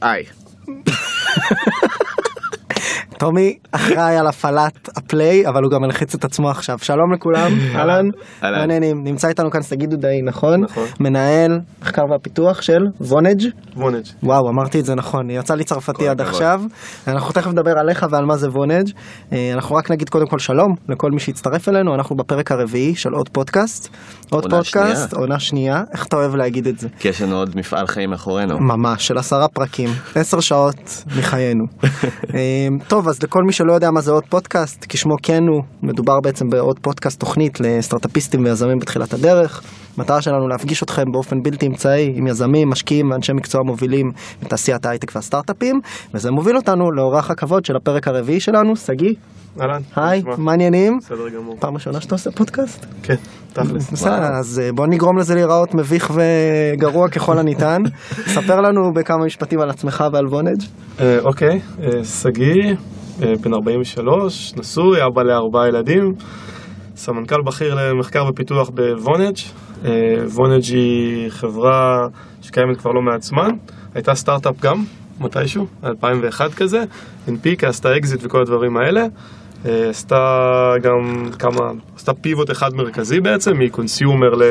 היי. טומי אחראי על הפעלת ה play, אבל הוא גם מלחיץ את עצמו עכשיו. שלום לכולם, אהלן. מעניינים. נמצא איתנו כאן שגיא דודאי, נכון? נכון. מנהל מחקר והפיתוח של וונג'. וונג'. וואו, אמרתי את זה נכון, יצא לי צרפתי עד. עכשיו. אנחנו תכף נדבר עליך ועל מה זה וונג'. אה, אנחנו רק נגיד קודם כל שלום לכל מי שהצטרף אלינו, אנחנו בפרק הרביעי של עוד פודקאסט. עוד פודקאסט. עונה שנייה, איך אתה אוהב להגיד את זה? כי יש לנו עוד מפעל חיים מאחורינו. ממש, של עשרה פרקים, עשר שעות מחיינו. אה, טוב, אז לכל מי שלא יודע מה זה עוד פודקאסט, כשמו כן הוא, מדובר בעצם בעוד פודקאסט תוכנית לסטארט-אפיסטים ויזמים בתחילת הדרך. המטרה שלנו להפגיש אתכם באופן בלתי אמצעי עם יזמים, משקיעים ואנשי מקצוע מובילים בתעשיית ההייטק והסטארט-אפים, וזה מוביל אותנו לאורח הכבוד של הפרק הרביעי שלנו, שגיא, אהלן. היי? מה העניינים? בסדר גמור. פעם ראשונה שאתה עושה פודקאסט? כן, תכלס. בסדר, אז אה, בוא נגרום לזה להיראות מביך וגרוע ככל הניתן. ספר לנו בכמה משפטים על עצמך ועל וונג'. אה, אוקיי, אה, שגיא, בן 43, נשוי, אבא לארבעה ילדים, סמנכ"ל בכיר למחקר ופיתוח בוונג'. אה, וונג' היא חברה שקיימת כבר לא מעט זמן, הייתה סטארט-אפ גם, מתישהו, 2001 כזה, הנפיקה, עשתה אקזיט וכל הדברים האלה. אה, עשתה גם כמה, עשתה פיבוט אחד מרכזי בעצם, מקונסיומר ל...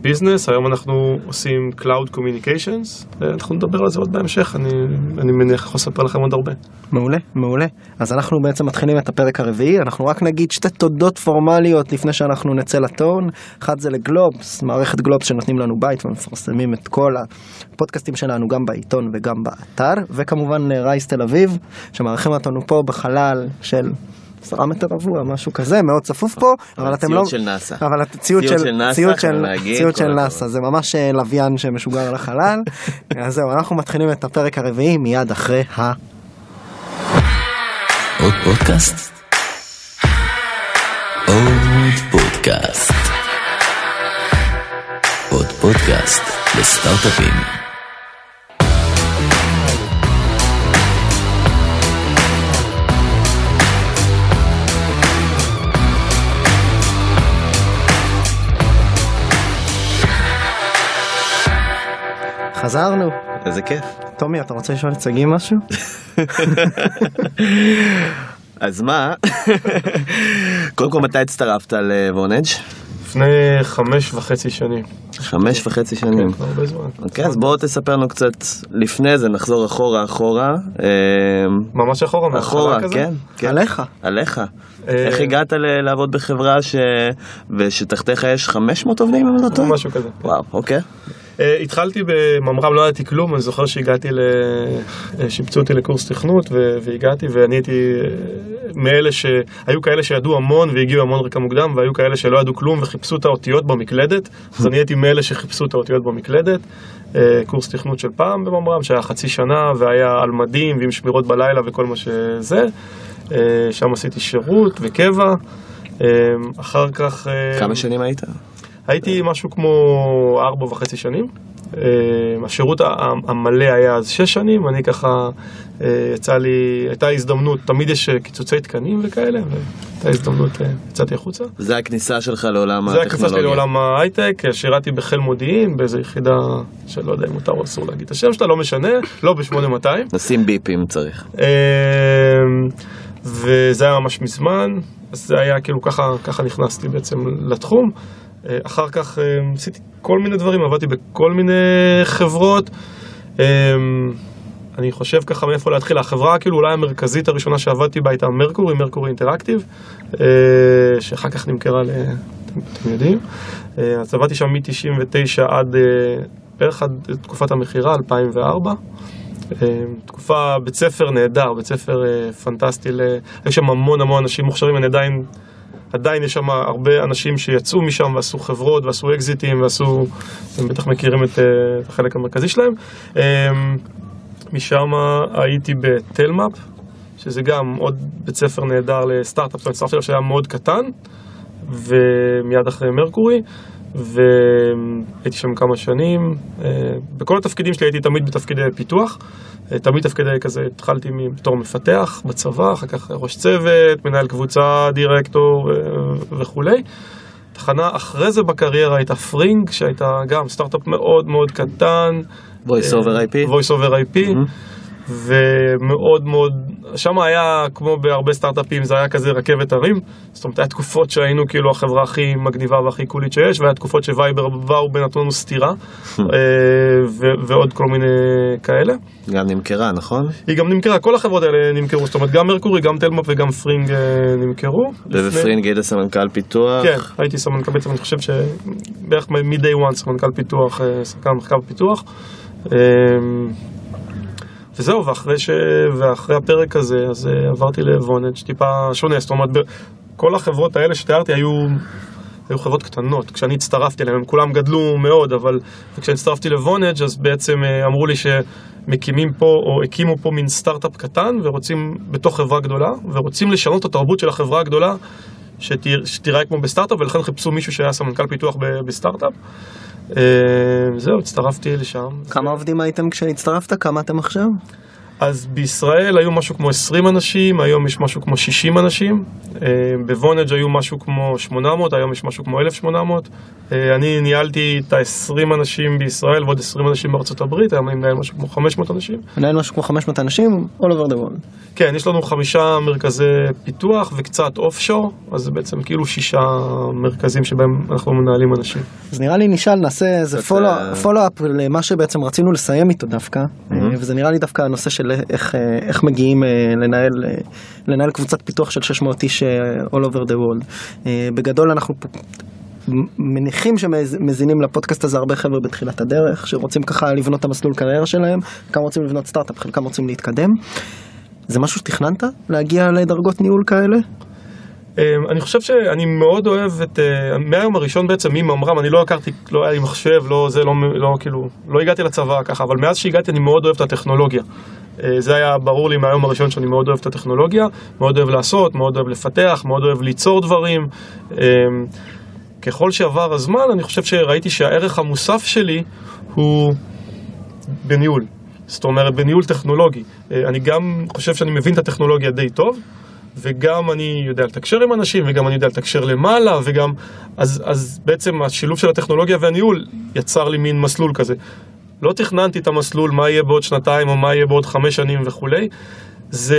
ביזנס, היום אנחנו עושים Cloud Communications, אנחנו נדבר על זה עוד בהמשך, אני, אני מניח יכול לספר לכם עוד הרבה. מעולה, מעולה. אז אנחנו בעצם מתחילים את הפרק הרביעי, אנחנו רק נגיד שתי תודות פורמליות לפני שאנחנו נצא לטון. אחד זה לגלובס, מערכת גלובס שנותנים לנו בית ומפרסמים את כל הפודקאסטים שלנו גם בעיתון וגם באתר, וכמובן אה, רייס תל אביב, שמארחים אותנו פה בחלל של... עשרה מטר רבוע, משהו כזה, מאוד צפוף פה, אבל אתם לא... ציוד של נאסא. אבל ציוד ציוד של נאסא, ציוד של- חייב להגיד, ציוד של. נאסא, זה ממש אה, לוויין שמשוגר לחלל. אז זהו, אנחנו מתחילים את הפרק הרביעי מיד אחרי ה... עוד פודקאסט? עוד פודקאסט. עוד פודקאסט לסטארט-אפים. חזרנו. איזה כיף. טומי, אתה רוצה לשאול את שגיא משהו? אז מה? קודם כל, מתי הצטרפת לוונג'? לפני חמש וחצי שנים. חמש וחצי שנים. כבר הרבה זמן. אוקיי, אז בואו תספר לנו קצת לפני זה, נחזור אחורה אחורה. אה, ממש אחורה, מההתחלה אחורה, כזה? כן. כן. עליך. עליך. אה, איך הגעת ל- לעבוד בחברה ש... ושתחתיך יש 500 עובדים אם אני לא טועה? משהו כזה. וואו, אוקיי. אה, התחלתי בממר"ם, לא ידעתי כלום, אני זוכר שהגעתי, ל... אה, שיבצו אותי לקורס תכנות ו... והגעתי ואני הייתי אה, מאלה ש... היו כאלה שידעו המון והגיעו המון רקע מוקדם והיו כאלה שלא ידעו כלום וחיפשו את האותיות במקלדת, אז אני הייתי מאלה שחיפשו את האותיות במקלדת. קורס תכנות של פעם בממר"ם שהיה חצי שנה והיה על מדים ועם שמירות בלילה וכל מה שזה. שם עשיתי שירות וקבע. אחר כך... כמה שנים היית? הייתי משהו כמו ארבע וחצי שנים. אה, השירות המלא היה אז שש שנים, אני ככה, אה, יצא לי, הייתה הזדמנות, תמיד יש אה, קיצוצי תקנים וכאלה, והייתה הזדמנות, יצאתי החוצה. זה הכניסה שלך לעולם זה הטכנולוגיה. הכניסה שלי לעולם ההייטק, שירתי בחיל מודיעין באיזו יחידה שלא יודע אם מותר או אסור להגיד את השם שלה, לא משנה, לא ב-8200. נשים ביפ אם צריך. וזה היה ממש מזמן, אז זה היה כאילו ככה, ככה נכנסתי בעצם לתחום. אה, אחר כך אמ, עשיתי כל מיני דברים, עבדתי בכל מיני חברות. אמ, אני חושב ככה מאיפה להתחיל, החברה כאילו אולי המרכזית הראשונה שעבדתי בה הייתה מרקורי, מרקורי אינטראקטיב, אה, שאחר כך נמכרה ל... אתם, יודעים. אה, אז עבדתי שם מ-99 עד אה, בערך עד תקופת המכירה, 2004. אה, תקופה, בית ספר נהדר, בית ספר אה, פנטסטי. היו שם המון המון אנשים מוכשרים, אני עדיין, עדיין יש שם הרבה אנשים שיצאו משם ועשו חברות ועשו אקזיטים ועשו, אתם בטח מכירים את, אה, את החלק המרכזי שלהם. אה, משם הייתי בתלמאפ, שזה גם עוד בית ספר נהדר לסטארט-אפ, סטארט-אפ שהיה מאוד קטן, ומיד אחרי מרקורי, והייתי שם כמה שנים. אה, בכל התפקידים שלי הייתי תמיד בתפקידי פיתוח, אה, תמיד תפקידי כזה, התחלתי בתור מפתח בצבא, אחר כך ראש צוות, מנהל קבוצה, דירקטור אה, וכולי. תחנה אחרי זה בקריירה הייתה פרינג, שהייתה גם סטארט-אפ מאוד מאוד קטן, voice over IP? voice over IP, ומאוד מאוד, שם היה, כמו בהרבה סטארט-אפים, זה היה כזה רכבת הרים, זאת אומרת, היה תקופות שהיינו כאילו החברה הכי מגניבה והכי coolית שיש, והיה תקופות שווייבר באו ונתנו לנו סטירה, אה, ועוד כל מיני כאלה. גם נמכרה, נכון? היא גם נמכרה, כל החברות האלה נמכרו, זאת אומרת, גם מרקורי, גם תלמופ וגם פרינג אה, נמכרו. ובפרינג היית סמנכ"ל פיתוח. כן, הייתי סמנכ"ל, בעצם אני חושב שבערך מ-day one סמנכ"ל פיתוח, אה, סמנכ"ל מחקר ופיתוח. וזהו, ואחרי, ש... ואחרי הפרק הזה, אז אה, עברתי לוונג' טיפה שונה, זאת אומרת, כל החברות האלה שתיארתי היו, היו חברות קטנות, כשאני הצטרפתי אליהן, הם כולם גדלו מאוד, אבל כשאני הצטרפתי לוונג' אז בעצם אה, אמרו לי שמקימים פה, או הקימו פה מין סטארט-אפ קטן, ורוצים, בתוך חברה גדולה, ורוצים לשנות את התרבות של החברה הגדולה, שתיראה כמו בסטארט-אפ, ולכן חיפשו מישהו שהיה סמנכ"ל פיתוח בסטארט-אפ. אה, זהו, הצטרפתי לשם. כמה עובדים הייתם כשהצטרפת? כמה אתם עכשיו? אז בישראל היו משהו כמו 20 אנשים, היום יש משהו כמו 60 אנשים. אה, בוונג' היו משהו כמו 800, היום יש משהו כמו 1,800. אה, אני ניהלתי את ה-20 אנשים בישראל ועוד 20 אנשים בארצות הברית, היום אני מנהל משהו כמו 500 אנשים. מנהל משהו כמו 500 אנשים, all over the world. כן, יש לנו חמישה מרכזי פיתוח וקצת אוף שור, אז זה בעצם כאילו שישה מרכזים שבהם אנחנו מנהלים אנשים. אז נראה לי נשאל, נעשה איזה קצת, אה, פולו-אפ למה שבעצם רצינו לסיים איתו דווקא, וזה נראה לי דווקא הנושא של איך, אה, איך מגיעים אה, לנהל, אה, לנהל קבוצת פיתוח של 600 איש all over the world. בגדול אנחנו. מניחים שמזינים לפודקאסט הזה הרבה חבר'ה בתחילת הדרך, שרוצים ככה לבנות את המסלול קריירה שלהם, חלקם רוצים לבנות סטארט-אפ, חלקם רוצים להתקדם. זה משהו שתכננת? להגיע לדרגות ניהול כאלה? אמ, אני חושב שאני מאוד אוהב את, אה, מהיום הראשון בעצם מממר"ם, אני לא הכרתי, לא היה לי מחשב, לא זה, לא, לא כאילו, לא הגעתי לצבא ככה, אבל מאז שהגעתי אני מאוד אוהב את הטכנולוגיה. אה, זה היה ברור לי מהיום הראשון שאני מאוד אוהב את הטכנולוגיה, מאוד אוהב לעשות, מאוד אוהב לפתח, מאוד אוהב ליצור דברים. אמ, ככל שעבר הזמן, אני חושב שראיתי שהערך המוסף שלי הוא בניהול. זאת אומרת, בניהול טכנולוגי. אה, אני גם חושב שאני מבין את הטכנולוגיה די טוב, וגם אני יודע לתקשר עם אנשים, וגם אני יודע לתקשר למעלה, וגם... אז, אז בעצם השילוב של הטכנולוגיה והניהול יצר לי מין מסלול כזה. לא תכננתי את המסלול, מה יהיה בעוד שנתיים, או מה יהיה בעוד חמש שנים וכולי. זה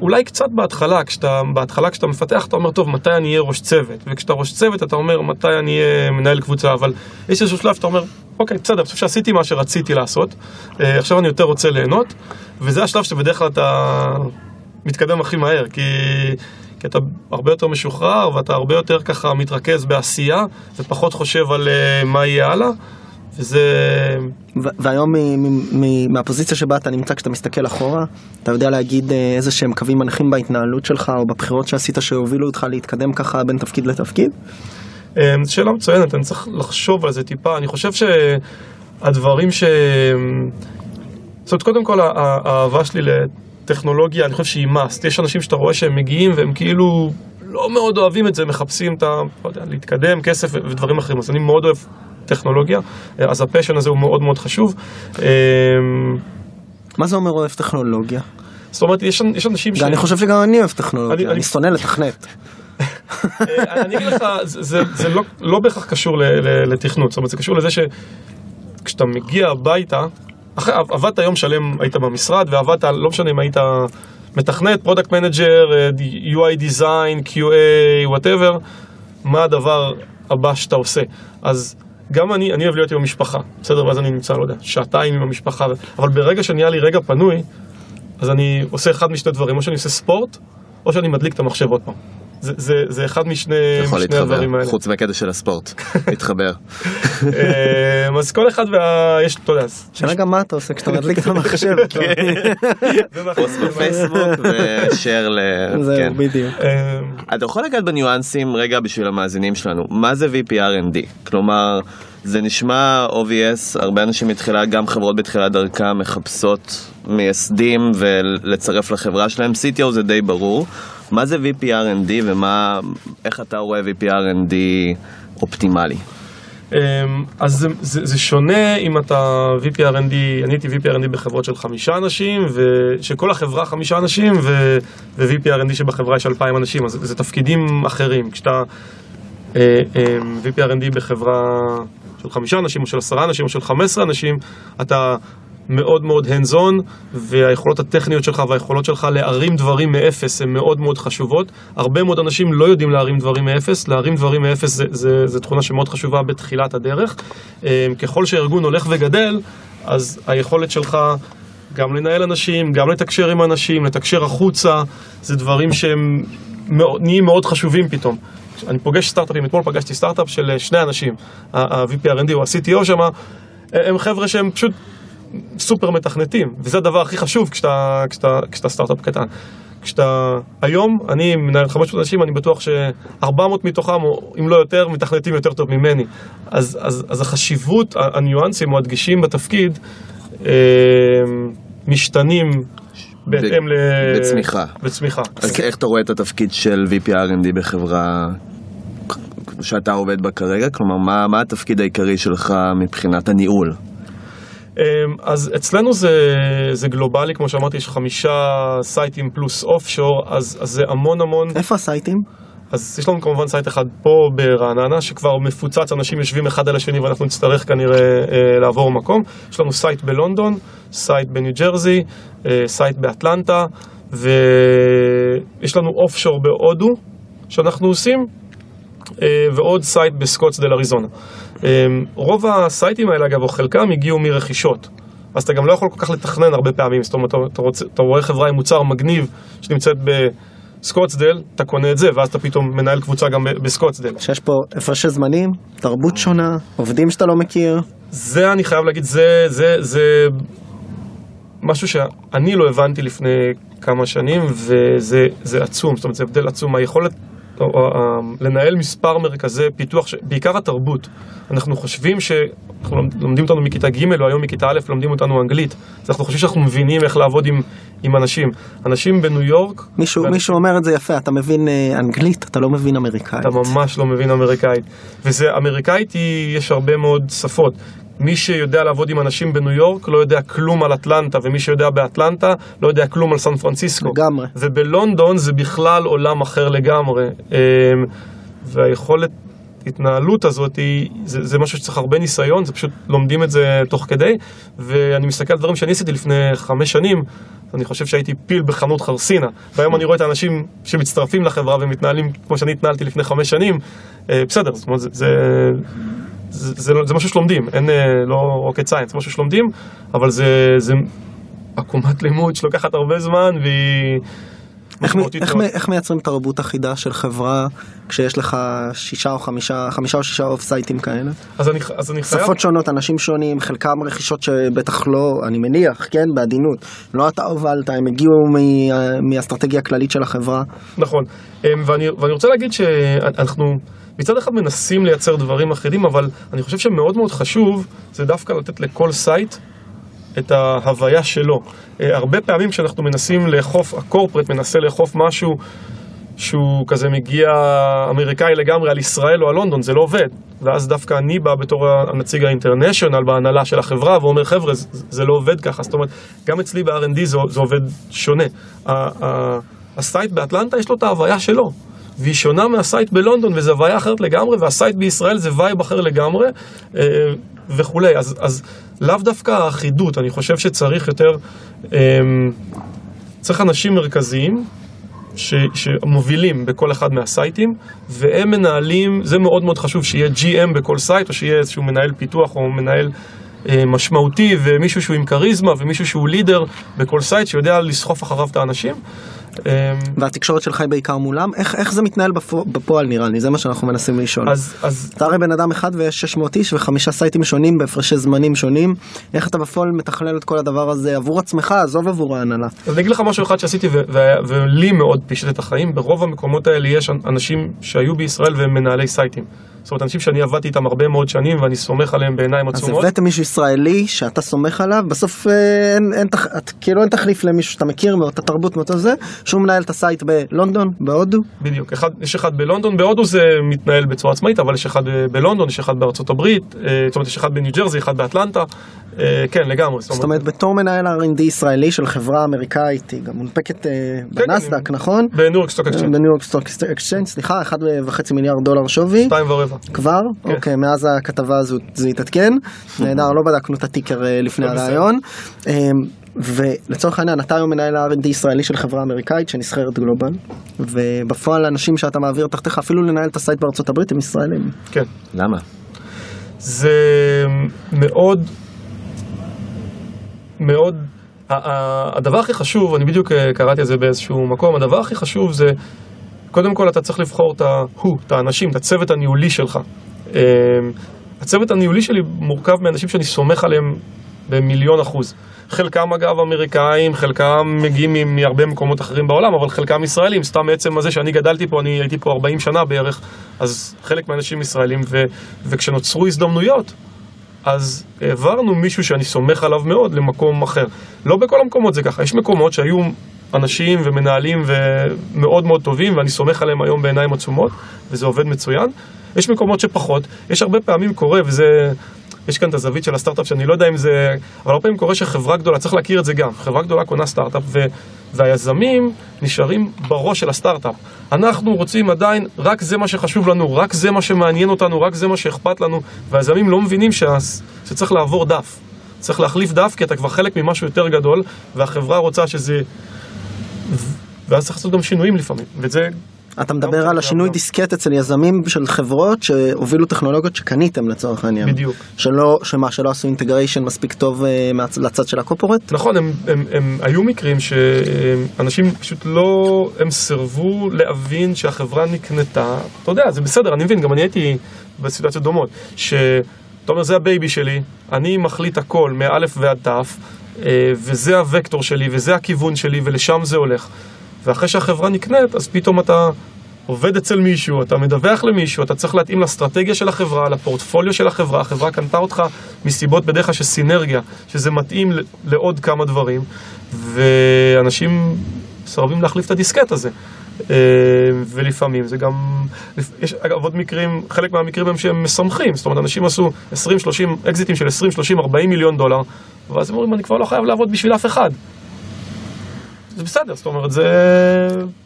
אולי קצת בהתחלה, כשאתה, בהתחלה כשאתה מפתח אתה אומר, טוב, מתי אני אהיה ראש צוות? וכשאתה ראש צוות אתה אומר, מתי אני אהיה מנהל קבוצה? אבל יש איזשהו שלב שאתה אומר, אוקיי, בסדר, אני חושב שעשיתי מה שרציתי לעשות, אה, עכשיו אני יותר רוצה ליהנות, וזה השלב שבדרך כלל אתה מתקדם הכי מהר, כי, כי אתה הרבה יותר משוחרר, ואתה הרבה יותר ככה מתרכז בעשייה, ופחות חושב על אה, מה יהיה הלאה, וזה... והיום מהפוזיציה שבה אתה נמצא כשאתה מסתכל אחורה, אתה יודע להגיד אה, איזה שהם קווים מנחים בהתנהלות שלך או בבחירות שעשית שהובילו אותך להתקדם ככה בין תפקיד לתפקיד? אה, זו שאלה מצוינת, אני צריך לחשוב על זה טיפה. אני חושב שהדברים ש... זאת אומרת, קודם כל, הא- האהבה שלי לטכנולוגיה, אני חושב שהיא must. יש אנשים שאתה רואה שהם מגיעים והם כאילו לא מאוד אוהבים את זה, מחפשים את ה... לא יודע, להתקדם, כסף ודברים אחרים. אז אני מאוד אוהב טכנולוגיה, אז הפשן הזה הוא מאוד מאוד חשוב. אה, מה זה אומר אוהב טכנולוגיה? זאת אומרת, יש יש אנשים ש... אני חושב שגם אני אוהב טכנולוגיה, אני- אני שונא לתכנת. אה, אני אגיד לך, זה, זה, זה לא, לא בהכרח קשור לתכנות, זאת אומרת, זה קשור לזה שכשאתה מגיע הביתה, אחרי, עבדת יום שלם, היית במשרד, ועבדת, לא משנה אם היית מתכנת, product manager, UI design, QA, whatever, מה הדבר הבא שאתה עושה. אז גם אני, אני אוהב להיות עם המשפחה, בסדר? ואז אני נמצא, לא יודע, שעתיים עם המשפחה, אבל ברגע שנהיה לי רגע פנוי, אז אני עושה אחד משני דברים, או שאני עושה ספורט, או שאני מדליק את המחשב עוד פעם. זה, זה, זה אחד משני, יכול משני הדברים להתחבר, האלה. חוץ מהקטע של הספורט, להתחבר. אה, אז כל אחד וה... יש, אתה יודע, אז- שאלה גם מה אתה עושה כשאתה מדליק את המחשב. נכון. פוסט בפייסבוק ושאר ל... זהו, כן. בדיוק. אה, אתה יכול לגעת בניואנסים רגע בשביל המאזינים שלנו, מה זה VPRND? כלומר, זה נשמע obvious, הרבה אנשים מתחילה, גם חברות בתחילת דרכם מחפשות מייסדים ולצרף לחברה שלהם, CTO זה די ברור. מה זה VPRND ומה, איך אתה רואה VPRND אופטימלי? אמ, אז זה, זה, זה שונה אם אתה VPRND, אני הייתי VPRND בחברות של חמישה אנשים, ושכל החברה חמישה אנשים, ו, ו-VPRND שבחברה יש אלפיים אנשים, אז זה תפקידים אחרים. כשאתה אה, אה, VPRND בחברה של חמישה אנשים, או של עשרה אנשים, או של חמש עשרה אנשים, אתה מאוד מאוד hands on, והיכולות הטכניות שלך והיכולות שלך להרים דברים מאפס הן מאוד מאוד חשובות. הרבה מאוד אנשים לא יודעים להרים דברים מאפס, להרים דברים מאפס זה, זה, זה תכונה שמאוד חשובה בתחילת הדרך. אה, ככל שהארגון הולך וגדל, אז היכולת שלך גם לנהל אנשים, גם לתקשר עם אנשים, לתקשר החוצה, זה דברים שהם מאוד, נהיים מאוד חשובים פתאום. אני פוגש סטארט-אפים, אתמול פגשתי סטארט-אפ של אה, שני אנשים, ה-VP R&D או ה-CTO שם, הם חבר'ה שהם פשוט סופר מתכנתים, וזה הדבר הכי חשוב כשאתה, כשאתה, כשאתה סטארט-אפ קטן. כשאתה, היום, אני מנהל 500 אנשים, אני בטוח ש-400 מתוכם, או אם לא יותר, מתכנתים יותר טוב ממני. אז, אז, אז החשיבות, הניואנסים או הדגשים בתפקיד, אה, משתנים בהתאם ל... בצמיחה. בצמיחה. אז איך אתה רואה את התפקיד של VP R&D בחברה שאתה עובד בה כרגע? כלומר, מה, מה התפקיד העיקרי שלך מבחינת הניהול? אמ, אז אצלנו זה, זה גלובלי, כמו שאמרתי, יש חמישה סייטים פלוס offshore, אז, אז זה המון המון. איפה הסייטים? אז יש לנו כמובן סייט אחד פה ברעננה, שכבר מפוצץ, אנשים יושבים אחד על השני ואנחנו נצטרך כנראה אה, לעבור מקום. יש לנו סייט בלונדון, סייט בניו ג'רזי, אה, סייט באטלנטה, ויש לנו offshore בהודו שאנחנו עושים, ועוד סייט בסקוטסדל אריזונה. אה, רוב הסייטים האלה, אגב, או חלקם הגיעו מרכישות. אז אתה גם לא יכול כל כך לתכנן הרבה פעמים, זאת אומרת, אתה, אתה, רוצה, אתה רואה חברה עם מוצר מגניב שנמצאת בסקוטסדל, אתה קונה את זה, ואז אתה פתאום מנהל קבוצה גם בסקוטסדל. שיש פה הפרשי זמנים, תרבות שונה, עובדים שאתה לא מכיר. זה, אני חייב להגיד, זה, זה, זה משהו שאני לא הבנתי לפני כמה שנים, וזה זה עצום, זאת אומרת, זה הבדל עצום. היכולת או, או, לנהל מספר מרכזי פיתוח, בעיקר התרבות. אנחנו חושבים ש... אנחנו לומד- לומדים אותנו מכיתה ג' או היום מכיתה א', לומדים אותנו אנגלית. אז אנחנו חושבים שאנחנו מבינים איך לעבוד עם, עם אנשים. אנשים בניו יורק... מישהו, ואנשים- מישהו אומר את זה יפה, אתה מבין אה, אנגלית, אתה לא מבין אמריקאית. אתה ממש לא מבין אמריקאית. וזה, אמריקאית היא, יש הרבה מאוד שפות. מי שיודע לעבוד עם אנשים בניו יורק לא יודע כלום על אטלנטה, ומי שיודע באטלנטה לא יודע כלום על סן פרנסיסקו. לגמרי. ובלונדון זה בכלל עולם אחר לגמרי. אמ, והיכולת התנהלות הזאת היא, זה, זה משהו שצריך הרבה ניסיון, זה פשוט לומדים את זה תוך כדי, ואני מסתכל על דברים שאני עשיתי לפני חמש שנים, אני חושב שהייתי פיל בחנות חרסינה, והיום אני רואה את האנשים שמצטרפים לחברה ומתנהלים כמו שאני התנהלתי לפני חמש שנים, אה, בסדר, זאת אומרת, זה, זה, זה, משהו שלומדים, אין, אה, לא רוקט סיינס, זה משהו שלומדים, אבל זה, זה עקומת לימוד שלוקחת הרבה זמן והיא... איך, מ- איך, מאוד. מ- איך מייצרים תרבות אחידה של חברה כשיש לך שישה או חמישה, חמישה או שישה off סייטים כאלה? אז אני, אז אני חייב... שפות שונות, אנשים שונים, חלקם רכישות שבטח לא, אני מניח, כן, בעדינות, לא אתה הובלת, הם הגיעו מ- מהאסטרטגיה הכללית של החברה. נכון, אמ, ואני, ואני רוצה להגיד שאנחנו מצד אחד מנסים לייצר דברים אחידים, אבל אני חושב שמאוד מאוד חשוב זה דווקא לתת לכל סייט את ההוויה שלו. אה, הרבה פעמים כשאנחנו מנסים לאכוף, ה corporate מנסה לאכוף משהו שהוא כזה מגיע אמריקאי לגמרי על ישראל או על לונדון, זה לא עובד. ואז דווקא אני בא בתור הנציג ה international בהנהלה של החברה ואומר חבר'ה, זה, זה לא עובד ככה. זאת אומרת, גם אצלי ב-R&D זה, זה עובד שונה. הסייט באטלנטה יש לו את ההוויה שלו. והיא שונה מהסייט בלונדון, וזו הוויה אחרת לגמרי, והסייט בישראל זה vibe אחר לגמרי, אה, וכולי. אז, אז לאו דווקא האחידות, אני חושב שצריך יותר, אה, צריך אנשים מרכזיים, ש, שמובילים בכל אחד מהסייטים, והם מנהלים, זה מאוד מאוד חשוב שיהיה GM בכל סייט, או שיהיה איזשהו מנהל פיתוח או מנהל משמעותי, ומישהו שהוא עם כריזמה, ומישהו שהוא leader בכל סייט, שיודע לסחוף אחריו את האנשים. אה, והתקשורת שלך היא בעיקר מולם, איך, איך זה מתנהל בפו, בפועל נראה לי, זה מה שאנחנו מנסים לשאול. אז, אז אתה הרי בן אדם אחד ויש 600 איש וחמישה סייטים שונים בהפרשי זמנים שונים, איך אתה בפועל מתכלל את כל הדבר הזה עבור עצמך, עזוב עבור ההנהלה. אז אני אגיד לך משהו אחד שעשיתי ו- ו- ולי מאוד פישט את החיים, ברוב המקומות האלה יש אנשים שהיו בישראל והם מנהלי סייטים. זאת אומרת, אנשים שאני עבדתי איתם הרבה מאוד שנים ואני סומך עליהם בעיניים אז עצומות. הבאתם מישהו ישראלי שאתה סומך עליו, בסוף אה, אין, אין, תח- את, כאילו אין תחליף למישהו שאתה מכיר מאותה תרבות מאותו זה, שהוא מנהל את ה site בלונדון, בהודו, בדיוק, אחד, יש אחד בלונדון, בהודו זה מתנהל בצורה עצמאית, אבל יש אחד ב- בלונדון, יש אחד בארצות הברית, אה, זאת אומרת יש אחד בניו ג'רזי, אחד באטלנטה, אה, כן, לגמרי. זאת אומרת, בתור מנהל R&D ישראלי של חברה אמריקאית, היא גם מונפקת אה, כן, בנסדק, נכון? ב New York Stock Exchange, ב New York Stock Exchange, סליחה, 1.5 מיליארד דולר שווי. שתיים ורבע. כבר? כן. אוקיי, מאז הכתבה הזו זה התעדכן. נהדר, לא בדקנו את ה ticker אה, לפני לא. הרעיון. אמ, ולצורך העניין, אתה היום מנהל ה-R&D ישראלי של חברה אמריקאית שנסחרת global, ובפועל האנשים שאתה מעביר תחתיך, אפילו לנהל את ה site בארצות הברית הם ישראלים. כן. למה? זה מאוד, מאוד, הדבר הכי חשוב, אני בדיוק אה, קראתי את זה באיזשהו מקום, הדבר הכי חשוב זה, קודם כל אתה צריך לבחור את ה-who, את האנשים, את הצוות הניהולי שלך. אה, הצוות הניהולי שלי מורכב מאנשים שאני סומך עליהם במיליון אחוז. חלקם אגב אמריקאים, חלקם מגיעים מהרבה מקומות אחרים בעולם, אבל חלקם ישראלים, סתם מעצם הזה שאני גדלתי פה, אני הייתי פה 40 שנה בערך, אז חלק מהאנשים ישראלים, ו, וכשנוצרו הזדמנויות, אז העברנו מישהו שאני סומך עליו מאוד למקום אחר. לא בכל המקומות זה ככה, יש מקומות שהיו אנשים ומנהלים ומאוד מאוד טובים, ואני סומך עליהם היום בעיניים עצומות, וזה עובד מצוין. יש מקומות שפחות, יש הרבה פעמים קורה, וזה... יש כאן את הזווית של הסטארט-אפ שאני לא יודע אם זה... אבל הרבה פעמים קורה שחברה גדולה, צריך להכיר את זה גם, חברה גדולה קונה סטארט-אפ ו... והיזמים נשארים בראש של הסטארט-אפ. אנחנו רוצים עדיין, רק זה מה שחשוב לנו, רק זה מה שמעניין אותנו, רק זה מה שאכפת לנו, והיזמים לא מבינים שה... שצריך לעבור דף. צריך להחליף דף כי אתה כבר חלק ממשהו יותר גדול, והחברה רוצה שזה... ואז צריך לעשות גם שינויים לפעמים, וזה אתה מדבר גם על גם השינוי גם. דיסקט אצל יזמים של חברות שהובילו טכנולוגיות שקניתם לצורך העניין. בדיוק. שלא, שמה, שלא עשו אינטגריישן מספיק טוב אה, לצד של ה corporate? נכון, הם, הם, הם היו מקרים שאנשים פשוט לא, הם סירבו להבין שהחברה נקנתה, אתה יודע, זה בסדר, אני מבין, גם אני הייתי בסיטואציות דומות, שאתה אומר, זה ה baby שלי, אני מחליט הכל, מאלף ועד תף, אה, וזה הוקטור שלי, וזה הכיוון שלי, ולשם זה הולך. ואחרי שהחברה נקנית, אז פתאום אתה עובד אצל מישהו, אתה מדווח למישהו, אתה צריך להתאים לאסטרטגיה של החברה, לפורטפוליו של החברה, החברה קנתה אותך מסיבות בדרך כלל של סינרגיה, שזה מתאים לעוד כמה דברים, ואנשים מסרבים להחליף את הדיסקט הזה. אה, ולפעמים זה גם, יש אגב עוד מקרים, חלק מהמקרים הם שהם משמחים, זאת אומרת אנשים עשו 20-30 אקזיטים של 20, 30, 40 מיליון דולר, ואז הם אומרים אני כבר לא חייב לעבוד בשביל אף אחד. זה בסדר, זאת אומרת זה...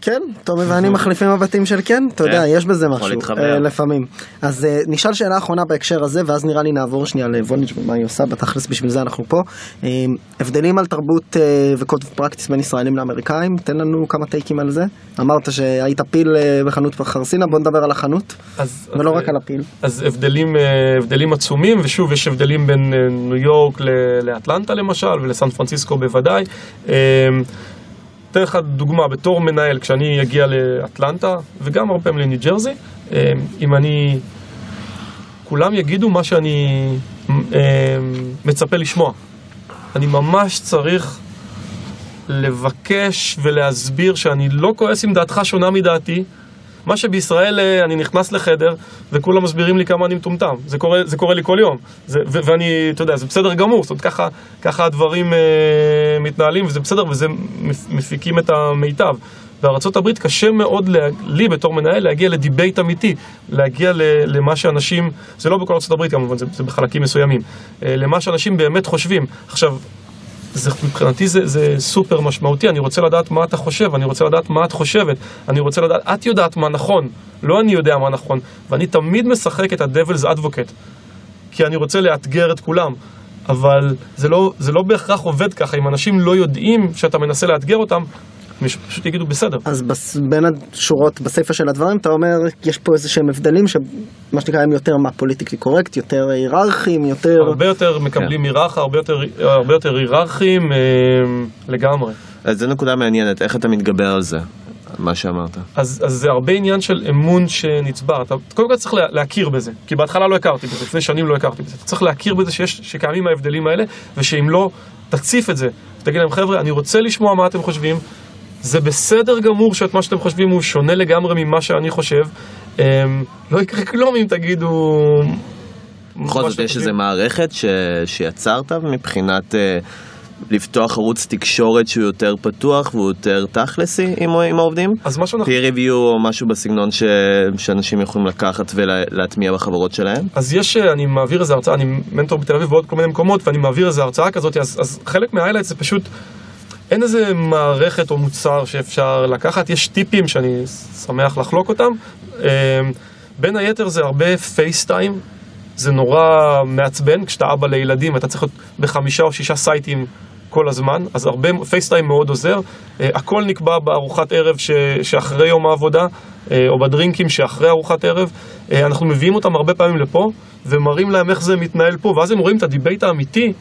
כן, תומי ואני מחליפים מבטים של כן, אתה יודע, יש בזה משהו. אה, לפעמים. אז אה, נשאל שאלה אחרונה בהקשר הזה, ואז נראה לי נעבור שנייה לווניץ' ומה היא עושה, בתכלס בשביל זה אנחנו פה. אה, הבדלים על תרבות אה, וקוד פרקטיס בין ישראלים לאמריקאים, תן לנו כמה טייקים על זה. אמרת שהיית פיל בחנות חרסינה, בוא נדבר על החנות, ולא רק על הפיל. אז הבדלים, עצומים, ושוב, יש הבדלים בין ניו יורק לאטלנטה למשל, ולסן פרנסיסקו בוודאי. אתן לך דוגמה, בתור מנהל, כשאני אגיע לאטלנטה, וגם הרבה פעמים לניו ג'רזי, אה, אם אני... כולם יגידו מה שאני אה, מצפה לשמוע. אני ממש צריך לבקש ולהסביר שאני לא כועס אם דעתך שונה מדעתי. מה שבישראל אה, אני נכנס לחדר וכולם מסבירים לי כמה אני מטומטם. זה זה קורה לי כל יום. זה, ו- ואני, אתה יודע, זה בסדר גמור. זאת אומרת, ככה, ככה הדברים אה, מתנהלים וזה בסדר וזה מפ- מפיקים את המיטב. בארה"ב קשה מאוד לה, לי בתור מנהל להגיע לדיבייט אמיתי, להגיע ל, למה שאנשים, זה לא בכל ארה"ב כמובן, זה, זה בחלקים מסוימים, אה, למה שאנשים באמת חושבים. עכשיו, זה, מבחינתי זה, זה סופר משמעותי, אני רוצה לדעת מה אתה חושב, אני רוצה לדעת מה את חושבת, אני רוצה לדעת, את יודעת מה נכון, לא אני יודע מה נכון, ואני תמיד משחק את ה-Devil's Advocate, כי אני רוצה לאתגר את כולם, אבל זה לא, זה לא בהכרח עובד ככה, אם אנשים לא יודעים שאתה מנסה לאתגר אותם, פשוט יגידו בסדר. אז בס, בין השורות בסיפא של הדברים אתה אומר יש פה איזה שהם הבדלים שמה שנקרא הם יותר מה פוליטיקלי קורקט, יותר היררכיים, יותר... הרבה יותר מקבלים היררכיה, הרבה יותר, הרבה יותר היררכיים אה, לגמרי. אז זו נקודה מעניינת, איך אתה מתגבר על זה, מה שאמרת. אז, אז זה הרבה עניין של אמון שנצבר. אתה קודם כל צריך לה, להכיר בזה, כי בהתחלה לא הכרתי בזה, לפני שנים לא הכרתי בזה. אתה צריך להכיר בזה שיש, שקיימים ההבדלים האלה, ושאם לא, תציף את זה. תגיד להם, חבר'ה, אני רוצה לשמוע מה אתם חושבים. זה בסדר גמור שאת מה שאתם חושבים הוא שונה לגמרי ממה שאני חושב. אמ, לא יקרה כלום אם תגידו... בכל זאת יש. איזה מערכת ש... שיצרת מבחינת אה, לפתוח ערוץ תקשורת שהוא יותר פתוח והוא יותר תכלסי עם, עם העובדים? אז מה שאנחנו... peer review או משהו בסגנון ש... שאנשים יכולים לקחת ולהטמיע בחברות שלהם? אז יש, אה, אני מעביר איזה הרצאה, אני מנטור בתל אביב ועוד כל מיני מקומות, ואני מעביר איזה הרצאה כזאת, אז, אז חלק מההיילייט זה פשוט, אין איזה מערכת או מוצר שאפשר לקחת, יש טיפים שאני שמח לחלוק אותם. אה, בין היתר זה הרבה פייסטיים, זה נורא מעצבן כשאתה אבא לילדים, אתה צריך להיות בחמישה או שישה סייטים כל הזמן, אז הרבה, פייסטיים מאוד עוזר. Uh, הכל נקבע בארוחת ערב ש, שאחרי יום העבודה, uh, או בדרינקים שאחרי ארוחת ערב. אה, אנחנו מביאים אותם הרבה פעמים לפה, ומראים להם איך זה מתנהל פה, ואז הם רואים את ה debate האמיתי,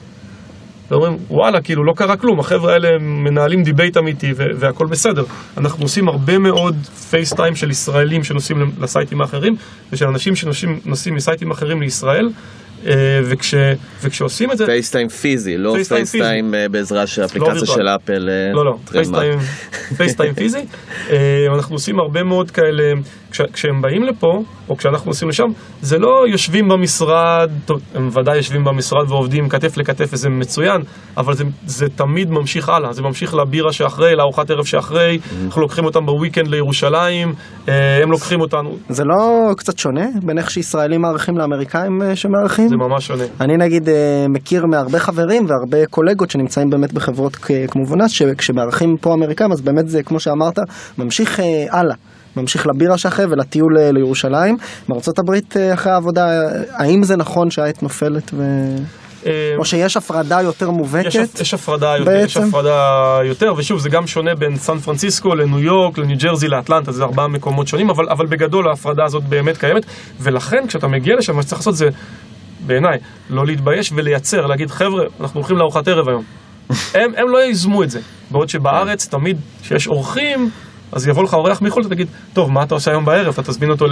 ואומרים, וואלה, כאילו לא קרה כלום, החבר'ה האלה מנהלים debate אמיתי והכל בסדר. אנחנו עושים הרבה מאוד face time של ישראלים שנוסעים לסייטים האחרים, ושל אנשים שנוסעים מסייטים אחרים לישראל. אה, וכש, וכשעושים את זה... face time פיזי, לא FaceTime אה, בעזרה של אפליקציה לא של אפל. אה, לא, לא, face time פיזי. אנחנו עושים הרבה מאוד כאלה, כש, כשהם באים לפה, או כשאנחנו נוסעים לשם, זה לא יושבים במשרד, טוב, הם ודאי יושבים במשרד ועובדים כתף לכתף וזה מצוין, אבל זה, זה תמיד ממשיך הלאה, זה ממשיך לבירה שאחרי, לארוחת ערב שאחרי, mm-hmm. אנחנו לוקחים אותם בוויקנד לירושלים, הם לוקחים אותנו. זה לא קצת שונה בין איך שישראלים מארחים לאמריקאים שמארחים? זה ממש שונה. אני נגיד אה, מכיר מהרבה חברים והרבה קולגות שנמצאים באמת בחברות כמו וונס, שכשמארחים פה אמריקאים, אז באמת זה, כמו שאמרת, ממשיך אה, הלאה. ממשיך לבירה שאחרי ולטיול אה, לירושלים. מארצות הברית אחרי העבודה, האם זה נכון שהעת נופלת ו... או שיש הפרדה יותר מובהקת? יש, יש הפרדה יותר, יש הפרדה יותר, ושוב, זה גם שונה בין סן פרנסיסקו לניו יורק, לניו ג'רזי, לאטלנטה, זה ארבעה מקומות שונים, אבל, אבל בגדול ההפרדה הזאת באמת קיימת, ולכן כשאתה מגיע לשם, מה שצריך לעשות זה בעיניי, לא להתבייש ולייצר, להגיד, חבר'ה, אנחנו הולכים לארוחת ערב היום. הם, הם לא ייזמו את זה. בעוד שבארץ, תמיד כשיש אורחים, אז יבוא לך אורח מחו"ל, אתה תגיד, טוב, מה אתה עושה היום בערב? אתה תזמין אותו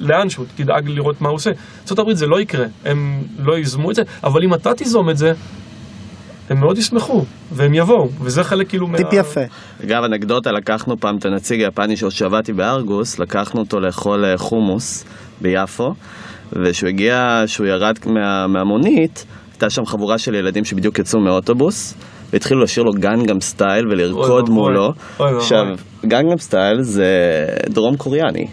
לאנשהו, תדאג לראות מה הוא עושה. ארה"ב זה לא יקרה, הם לא ייזמו את זה, אבל אם אתה תיזום את זה, הם מאוד ישמחו, והם יבואו, וזה חלק כאילו מה... טיפ יפה. אגב, אנקדוטה, לקחנו פעם את הנציג היפני שעבדתי בארגוס, לקחנו אותו לאכול אה, חומוס ביפו. וכשהוא הגיע, כשהוא ירד מה, מהמונית, הייתה שם חבורה של ילדים שבדיוק יצאו מאוטובוס, והתחילו לשיר לו גנגם סטייל ולרקוד מולו. עכשיו, גנגם סטייל זה דרום קוריאני.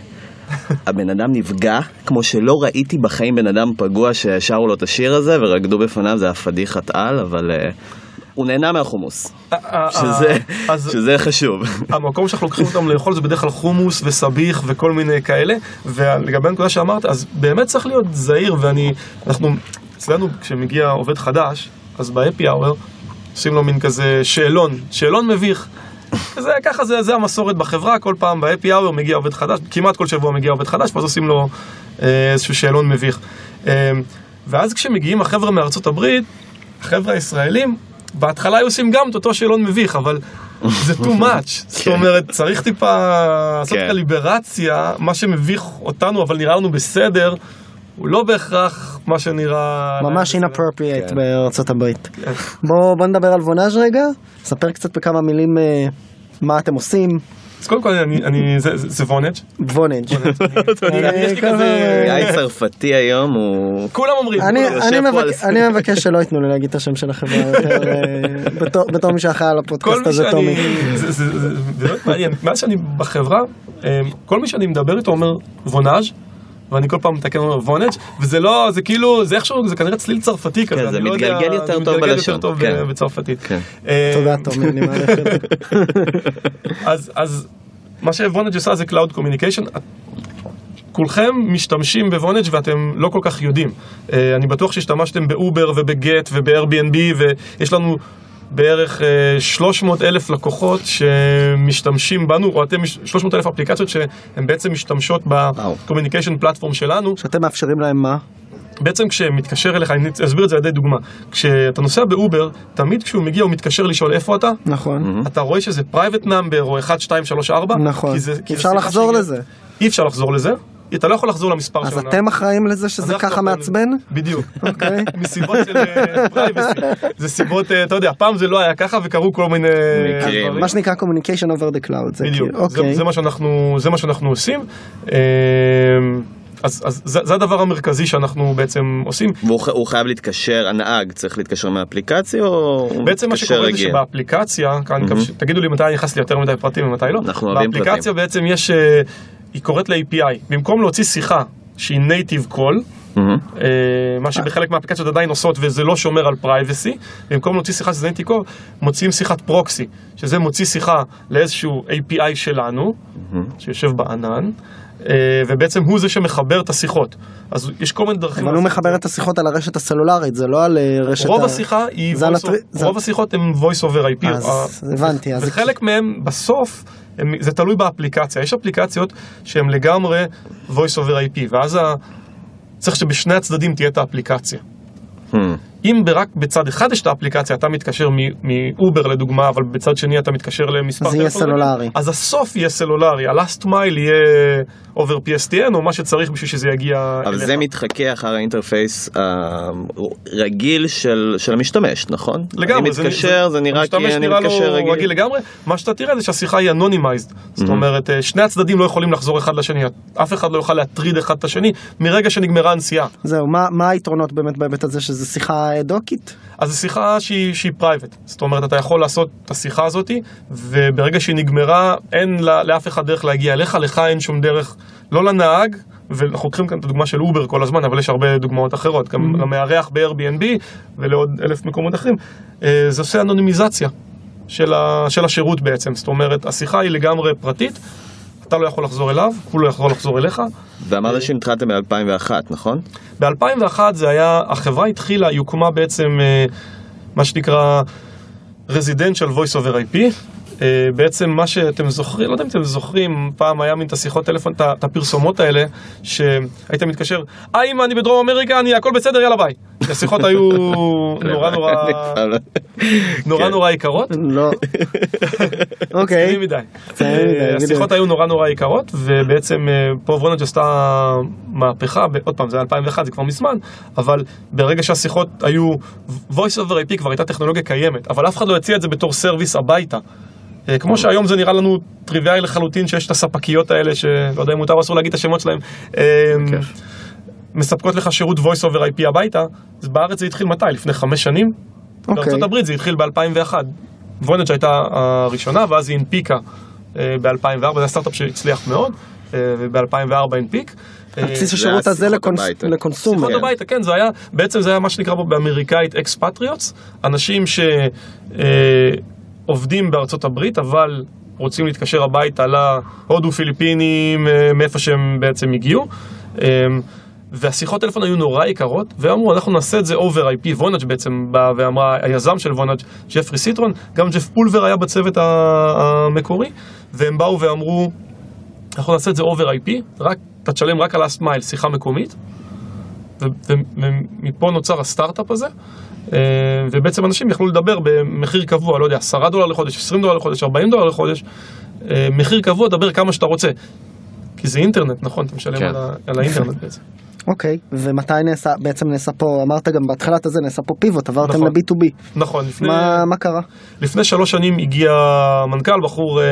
הבן אדם נפגע כמו שלא ראיתי בחיים בן אדם פגוע ששרו לו את השיר הזה ורקדו בפניו, זה היה פדיחת על, אבל... Uh, הוא נהנה מהחומוס, אה, אה, שזה, שזה חשוב. המקום שאנחנו לוקחים אותם לאכול זה בדרך כלל חומוס וסביח וכל מיני כאלה, ולגבי הנקודה שאמרת, אז באמת צריך להיות זהיר, ואני, אנחנו, אצלנו כשמגיע עובד חדש, אז באפי האוור, עושים לו מין כזה שאלון, שאלון מביך. זה, ככה זה, זה המסורת בחברה, כל פעם באפי האוור מגיע עובד חדש, כמעט כל שבוע מגיע עובד חדש, ואז עושים לו אה, איזשהו שאלון מביך. אה, ואז כשמגיעים החבר'ה מארצות הברית, החבר'ה הישראלים, בהתחלה היו עושים גם את אותו שאלון מביך, אבל זה too much. זאת. אומרת, צריך טיפה לעשות כן. קליברציה, מה שמביך אותנו, אבל נראה לנו בסדר. הוא לא בהכרח מה שנראה... ממש inappropriate כן. בארצות הברית. בואו נדבר על וונאז' רגע, ספר קצת בכמה מילים אה, מה אתם עושים, אז קודם כל, אני, זה וונג'. וונג'. יש לי כזה... יאי צרפתי היום הוא... כולם אומרים. אני מבקש שלא ייתנו לי להגיד את השם של החברה יותר, אה, בתור מי שאחראי על הפודקאסט הזה, טומי. זה באמת מעניין, מאז שאני בחברה, אה, כל מי שאני מדבר איתו אומר וונאז'. ואני כל פעם מתקן אומר וונג' וזה לא, זה כאילו, זה איכשהו, זה כנראה צליל צרפתי כזה, כן, זה מתגלגל יותר טוב בלשון, כן. בצרפתית. כן. אה, תודה תומי, אני מעריך את זה. אז מה שוונג' עושה זה Cloud Communication. כולכם משתמשים בוונג' ואתם לא כל כך יודעים. אה, אני בטוח שהשתמשתם ב Uber וב Gett וב-Airbnb ויש לנו בערך 300 אה, אלף לקוחות שמשתמשים בנו, אותם 300 אלף אפליקציות שהן בעצם משתמשות ב-communication platform שלנו. שאתם מאפשרים להם מה? בעצם כשמתקשר אליך, אני אסביר את זה על ידי דוגמה. כשאתה נוסע ב Uber, תמיד כשהוא מגיע הוא מתקשר לשאול איפה אתה. נכון. אתה רואה שזה private number או 1, 2, 3, 4. נכון. כי זה, כי אפשר לחזור לזה. אי אפשר לחזור לזה. אתה לא יכול לחזור למספר שלנו. אז אתם אחראים לזה שזה ככה מעצבן? בדיוק. אוקיי. מסיבות של פרייבסי. אה, זה סיבות, אה, אתה יודע, פעם זה לא היה ככה וקרו כל מיני דברים. מה שנקרא communication over the cloud. בדיוק. אוקיי. זה מה שאנחנו עושים. אז, אז זה, זה הדבר המרכזי שאנחנו בעצם עושים. והוא חייב להתקשר, הנהג צריך להתקשר מהאפליקציה או בעצם מה שקורה זה רגיל? שבאפליקציה, כאן ש- תגידו לי מתי אני נכנס לי יותר מדי פרטים ומתי לא, אנחנו אוהבים באפליקציה בעצם יש, אה, היא קוראת ל-API, במקום להוציא שיחה שהיא native call. אה, מה שבחלק מהאפליקציות עדיין עושות וזה לא שומר על פרייבסי, במקום להוציא שיחה שזה native call, מוציאים שיחת פרוקסי, שזה מוציא שיחה לאיזשהו API שלנו, שיושב בענן. אה, ובעצם הוא זה שמחבר את השיחות. אז יש כל מיני דרכים. אבל הוא מחבר את השיחות על הרשת הסלולרית, זה לא על אה, רשת... רוב ה- השיחה היא זה על voice זה- רוב השיחות הן voice over IP. אז ה- הבנתי, וחלק מהם בסוף, הם, זה תלוי באפליקציה. יש אפליקציות שהן לגמרי voice over IP, ואז ה... צריך שבשני הצדדים תהיה את האפליקציה. Hmm. אם רק בצד אחד יש את האפליקציה, אתה מתקשר מ- מ Uber לדוגמה, אבל בצד שני אתה מתקשר למספר אז יהיה סלולרי. אז הסוף יהיה סלולרי, ה-last mile יהיה over PSTN או מה שצריך בשביל שזה יגיע אבל אליך. זה מתחקה אחר ה interface הרגיל של, של המשתמש, נכון? לגמרי, אני מתקשר, זה, נראה המשתמש כי אני נראה לו מתקשר רגיל. רגיל לגמרי, מה שאתה תראה זה שהשיחה היא anonymized, זאת אומרת אה, שני הצדדים לא יכולים לחזור אחד לשני, אף אחד לא יוכל להטריד אחד את השני מרגע שנגמרה הנסיעה. זהו, מה- מה היתרונות באמת בהיבט הזה שזה שיחה אה, דוקית? אז זו שיחה שהיא, שהיא private, זאת אומרת אתה יכול לעשות את השיחה הזאת וברגע שהיא נגמרה אין לה, לאף אחד דרך להגיע אליך, לך אין שום דרך, לא לנהג, ואנחנו לוקחים כאן את הדוגמה של Uber כל הזמן, אבל יש הרבה דוגמאות אחרות, גם למארח ב-Airbnb ולעוד אלף מקומות אחרים, אה, זה עושה אנונימיזציה של, ה, של השירות בעצם, זאת אומרת השיחה היא לגמרי פרטית, אתה לא יכול לחזור אליו, הוא לא יכול לחזור אליך, ואמרת שהתחלתם ב-2001, נכון? ב-2001 זה היה, החברה התחילה, היא הוקמה בעצם אה, מה שנקרא Residential Voice over IP. אה, בעצם מה שאתם זוכרים, לא יודע אם אתם זוכרים, פעם היה מין את השיחות טלפון, את הפרסומות האלה, שהיית מתקשר, אה אמא, אני בדרום אמריקה, אני הכל בסדר, יאללה ביי. השיחות היו נורא נורא, נורא כן. נורא יקרות. לא. אוקיי. מדי. אה, השיחות. היו נורא נורא יקרות, ובעצם אה, פה Vonage עשתה מהפכה, עוד פעם, זה היה 2001, זה כבר מזמן, אבל ברגע שהשיחות היו, voice over IP כבר הייתה טכנולוגיה קיימת, אבל אף אחד לא הציע את זה בתור service הביתה. אה, כמו שהיום זה נראה לנו טריוויאלי לחלוטין שיש את הספקיות האלה, שלא יודע אם מותר או אסור להגיד את השמות שלהם, אה, מספקות לך שירות voice over IP הביתה, אז בארץ זה התחיל מתי? לפני חמש שנים? אוקיי. בארצות הברית זה התחיל ב-2001. Vonage הייתה הראשונה, ואז היא הנפיקה ב-2004, זה היה סטארט-אפ שהצליח מאוד, אה, וב-2004 הנפיק. על אה, בסיס זה השירות הזה. ל consumer. שיחות הביתה, כן, זה היה, בעצם זה היה מה שנקרא פה באמריקאית expatriates, אנשים שעובדים בארצות הברית, אבל רוצים להתקשר הביתה להודו, פיליפינים, אה, מאיפה שהם בעצם הגיעו. והשיחות טלפון היו נורא יקרות, ואמרו, אנחנו נעשה את זה over IP. Vonage בעצם בא ואמרה, היזם של Vonage, ג'פרי סיטרון, גם ג'ף פולבר היה בצוות המקורי, והם באו ואמרו, אנחנו נעשה את זה over IP, רק, אתה תשלם רק על last mile, שיחה מקומית. ומפה נוצר הסטארט-אפ הזה, אה, ובעצם אנשים יכלו לדבר במחיר קבוע, לא יודע, 10 דולר לחודש, 20 דולר לחודש, 40 דולר לחודש, אה, מחיר קבוע, דבר כמה שאתה רוצה. כי זה אינטרנט, נכון? אתה משלם כן. על, ה- על האינטרנט בעצם. אוקיי, ומתי נעשה, בעצם נעשה פה, אמרת גם בהתחלת הזה, נעשה פה פיבוט, עברתם נכון. ל-B2B. נכון, לפני, מה מה קרה? לפני שלוש שנים הגיע מנכ"ל, בחור אה,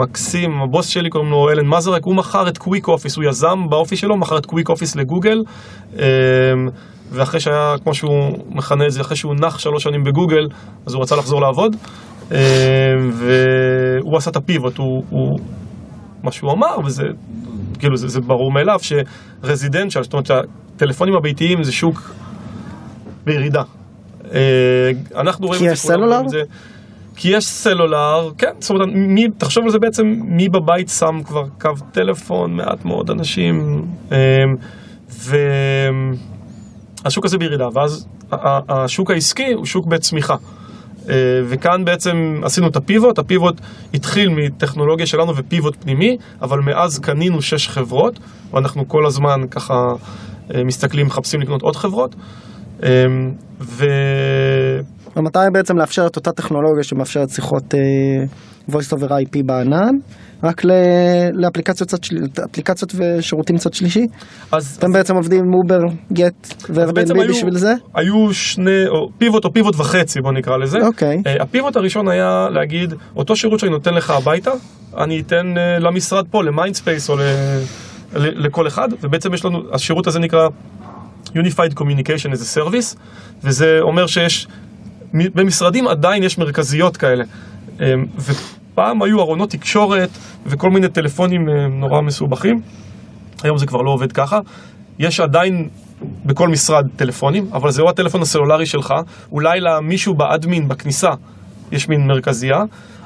מקסים, הבוס שלי קוראים לו אלן מסרק, הוא מכר את Quickoffice, הוא יזם באופי שלו, מכר את Quickoffice לגוגל, אה, ואחרי שהיה, כמו שהוא מכנה את זה, אחרי שהוא נח שלוש שנים בגוגל, אז הוא רצה לחזור לעבוד, אה, והוא עשה את הפיבוט, הוא, הוא, מה שהוא אמר, וזה כאילו זה, זה ברור מאליו, שרזידנציאל, זאת אומרת שהטלפונים הביתיים זה שוק בירידה. אה, אנחנו רואים את זה, כולם? רואים את זה. כי יש סלולר, כן, זאת אומרת, מי, תחשוב על זה בעצם, מי בבית שם כבר קו טלפון, מעט מאוד אנשים, אה, והשוק הזה בירידה, ואז השוק העסקי הוא שוק בצמיחה. אה, וכאן בעצם עשינו את הפיבוט, הפיבוט התחיל מטכנולוגיה שלנו ופיבוט פנימי, אבל מאז קנינו שש חברות, ואנחנו כל הזמן ככה אה, מסתכלים, מחפשים לקנות עוד חברות. אה, ו... המטרה היא בעצם לאפשר את אותה טכנולוגיה שמאפשרת שיחות אה, voice over IP בענן, רק ל- לאפליקציות צד אפליקציות ושירותים צד שלישי. אז אתם בעצם עובדים עם Uber, Gett אז ו-Airbnb בשביל זה? היו שני, או פיבוט או פיבוט וחצי, בוא נקרא לזה. אוקיי. אה, הפיבוט הראשון היה להגיד, אותו שירות שאני נותן לך הביתה, אני אתן אה, למשרד פה, ל Mindspace או ל- לכל אחד, ובעצם יש לנו, השירות הזה נקרא Unified Communication as a Service, וזה אומר שיש, במשרדים עדיין יש מרכזיות כאלה. אמ, ופעם היו ארונות תקשורת וכל מיני טלפונים אמ, נורא מסובכים, היום זה כבר לא עובד ככה. יש עדיין בכל משרד טלפונים, אבל זה לא הטלפון הסלולרי שלך, אולי למישהו באדמין בכניסה יש מין מרכזייה.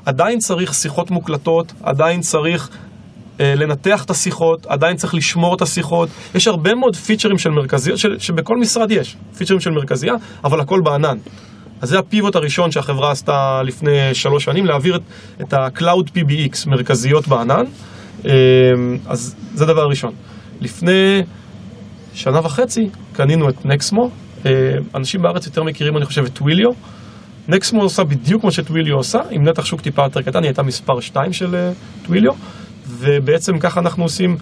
עדיין צריך שיחות מוקלטות, עדיין צריך אה, לנתח את השיחות, עדיין צריך לשמור את השיחות. יש הרבה מאוד פיצ'רים של מרכזייה, של, שבכל משרד יש, פיצ'רים של מרכזייה, אבל הכל בענן. אז זה הפיבוט הראשון שהחברה עשתה לפני שלוש שנים, להעביר את, את ה-Cloud PBX, מרכזיות בענן. אה, אז זה דבר ראשון. לפני שנה וחצי קנינו את נקסמו. אה, אנשים בארץ יותר מכירים, אני חושב, את טוויליו. נקסמו עושה בדיוק כמו שטוויליו עושה, עם נתח שוק טיפה יותר קטן, היא הייתה מספר 2 של אה, טוויליו, ובעצם ככה אנחנו עושים,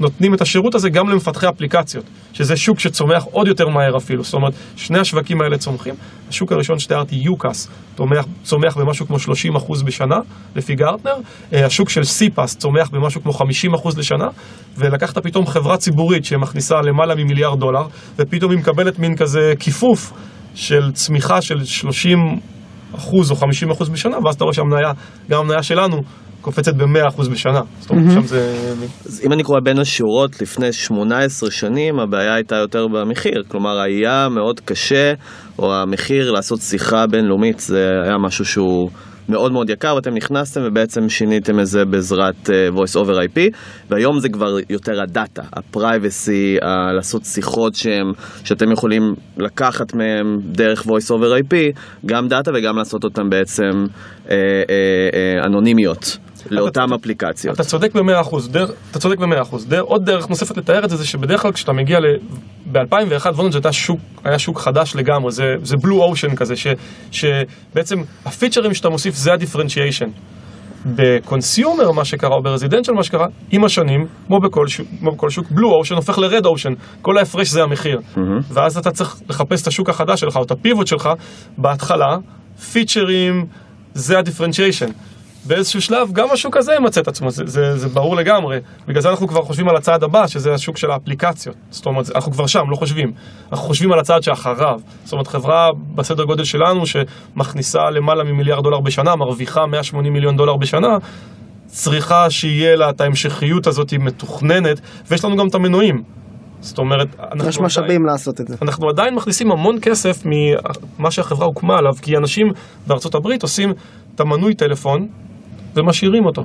נותנים את השירות הזה גם למפתחי אפליקציות, שזה שוק שצומח עוד יותר מהר אפילו, זאת אומרת, שני השווקים האלה צומחים. השוק הראשון שתיארתי, יוקאס, צומח, צומח במשהו כמו 30% בשנה, לפי גרטנר, אה, השוק של סיפאס צומח במשהו כמו 50% לשנה, ולקחת פתאום חברה ציבורית שמכניסה למעלה ממיליארד דולר, ופתאום היא מקבלת מין כזה כיפוף של צמיחה של 30 אחוז או 50 אחוז בשנה, ואז אתה רואה שהמניה, גם המניה שלנו, קופצת ב-100 אחוז בשנה. זאת אומרת, שם זה... אז אם אני קורא בין השורות, לפני 18 שנים הבעיה הייתה יותר במחיר. כלומר, היה מאוד קשה, או המחיר לעשות שיחה בינלאומית, זה היה משהו שהוא מאוד מאוד יקר, ואתם נכנסתם ובעצם שיניתם את זה בעזרת uh, voice over IP, והיום זה כבר יותר הדאטה, ה-privacy, ה- לעשות שיחות שהם, שאתם יכולים לקחת מהם דרך voice over IP, גם דאטה וגם לעשות אותם בעצם uh, uh, uh, אנונימיות. לאותן אפליקציות. אתה צודק במאה אחוז, דר... אתה צודק במאה אחוז. דר... עוד דרך נוספת לתאר את זה, זה שבדרך כלל כשאתה מגיע ל... ב-2001 וונאג' הייתה שוק, היה שוק חדש לגמרי, זה, זה blue ocean כזה, ש... שבעצם הפיצ'רים שאתה מוסיף זה ה differentiation. ב consumer מה שקרה, או ב residential מה שקרה, עם השנים, כמו בכל, שוק, כמו בכל שוק, blue ocean הופך ל red ocean, כל ההפרש זה המחיר. ואז אתה צריך לחפש את השוק החדש שלך, או את ה pivot שלך, בהתחלה, פיצ'רים זה הדיפרנציאשן. באיזשהו שלב גם השוק הזה ימצא את עצמו, זה, זה, זה ברור לגמרי. בגלל זה אנחנו כבר חושבים על הצעד הבא, שזה השוק של האפליקציות. זאת אומרת, אנחנו כבר שם, לא חושבים. אנחנו חושבים על הצעד שאחריו. זאת אומרת, חברה בסדר גודל שלנו, שמכניסה למעלה ממיליארד דולר בשנה, מרוויחה 180 מיליון דולר בשנה, צריכה שיהיה לה את ההמשכיות הזאת מתוכננת, ויש לנו גם את המנועים. זאת אומרת, אנחנו יש משאבים לעשות את זה. אנחנו עדיין מכניסים המון כסף ממה שהחברה הוקמה עליו, כי אנשים בארצות הברית עושים את המנוי טלפון ומשאירים אותו.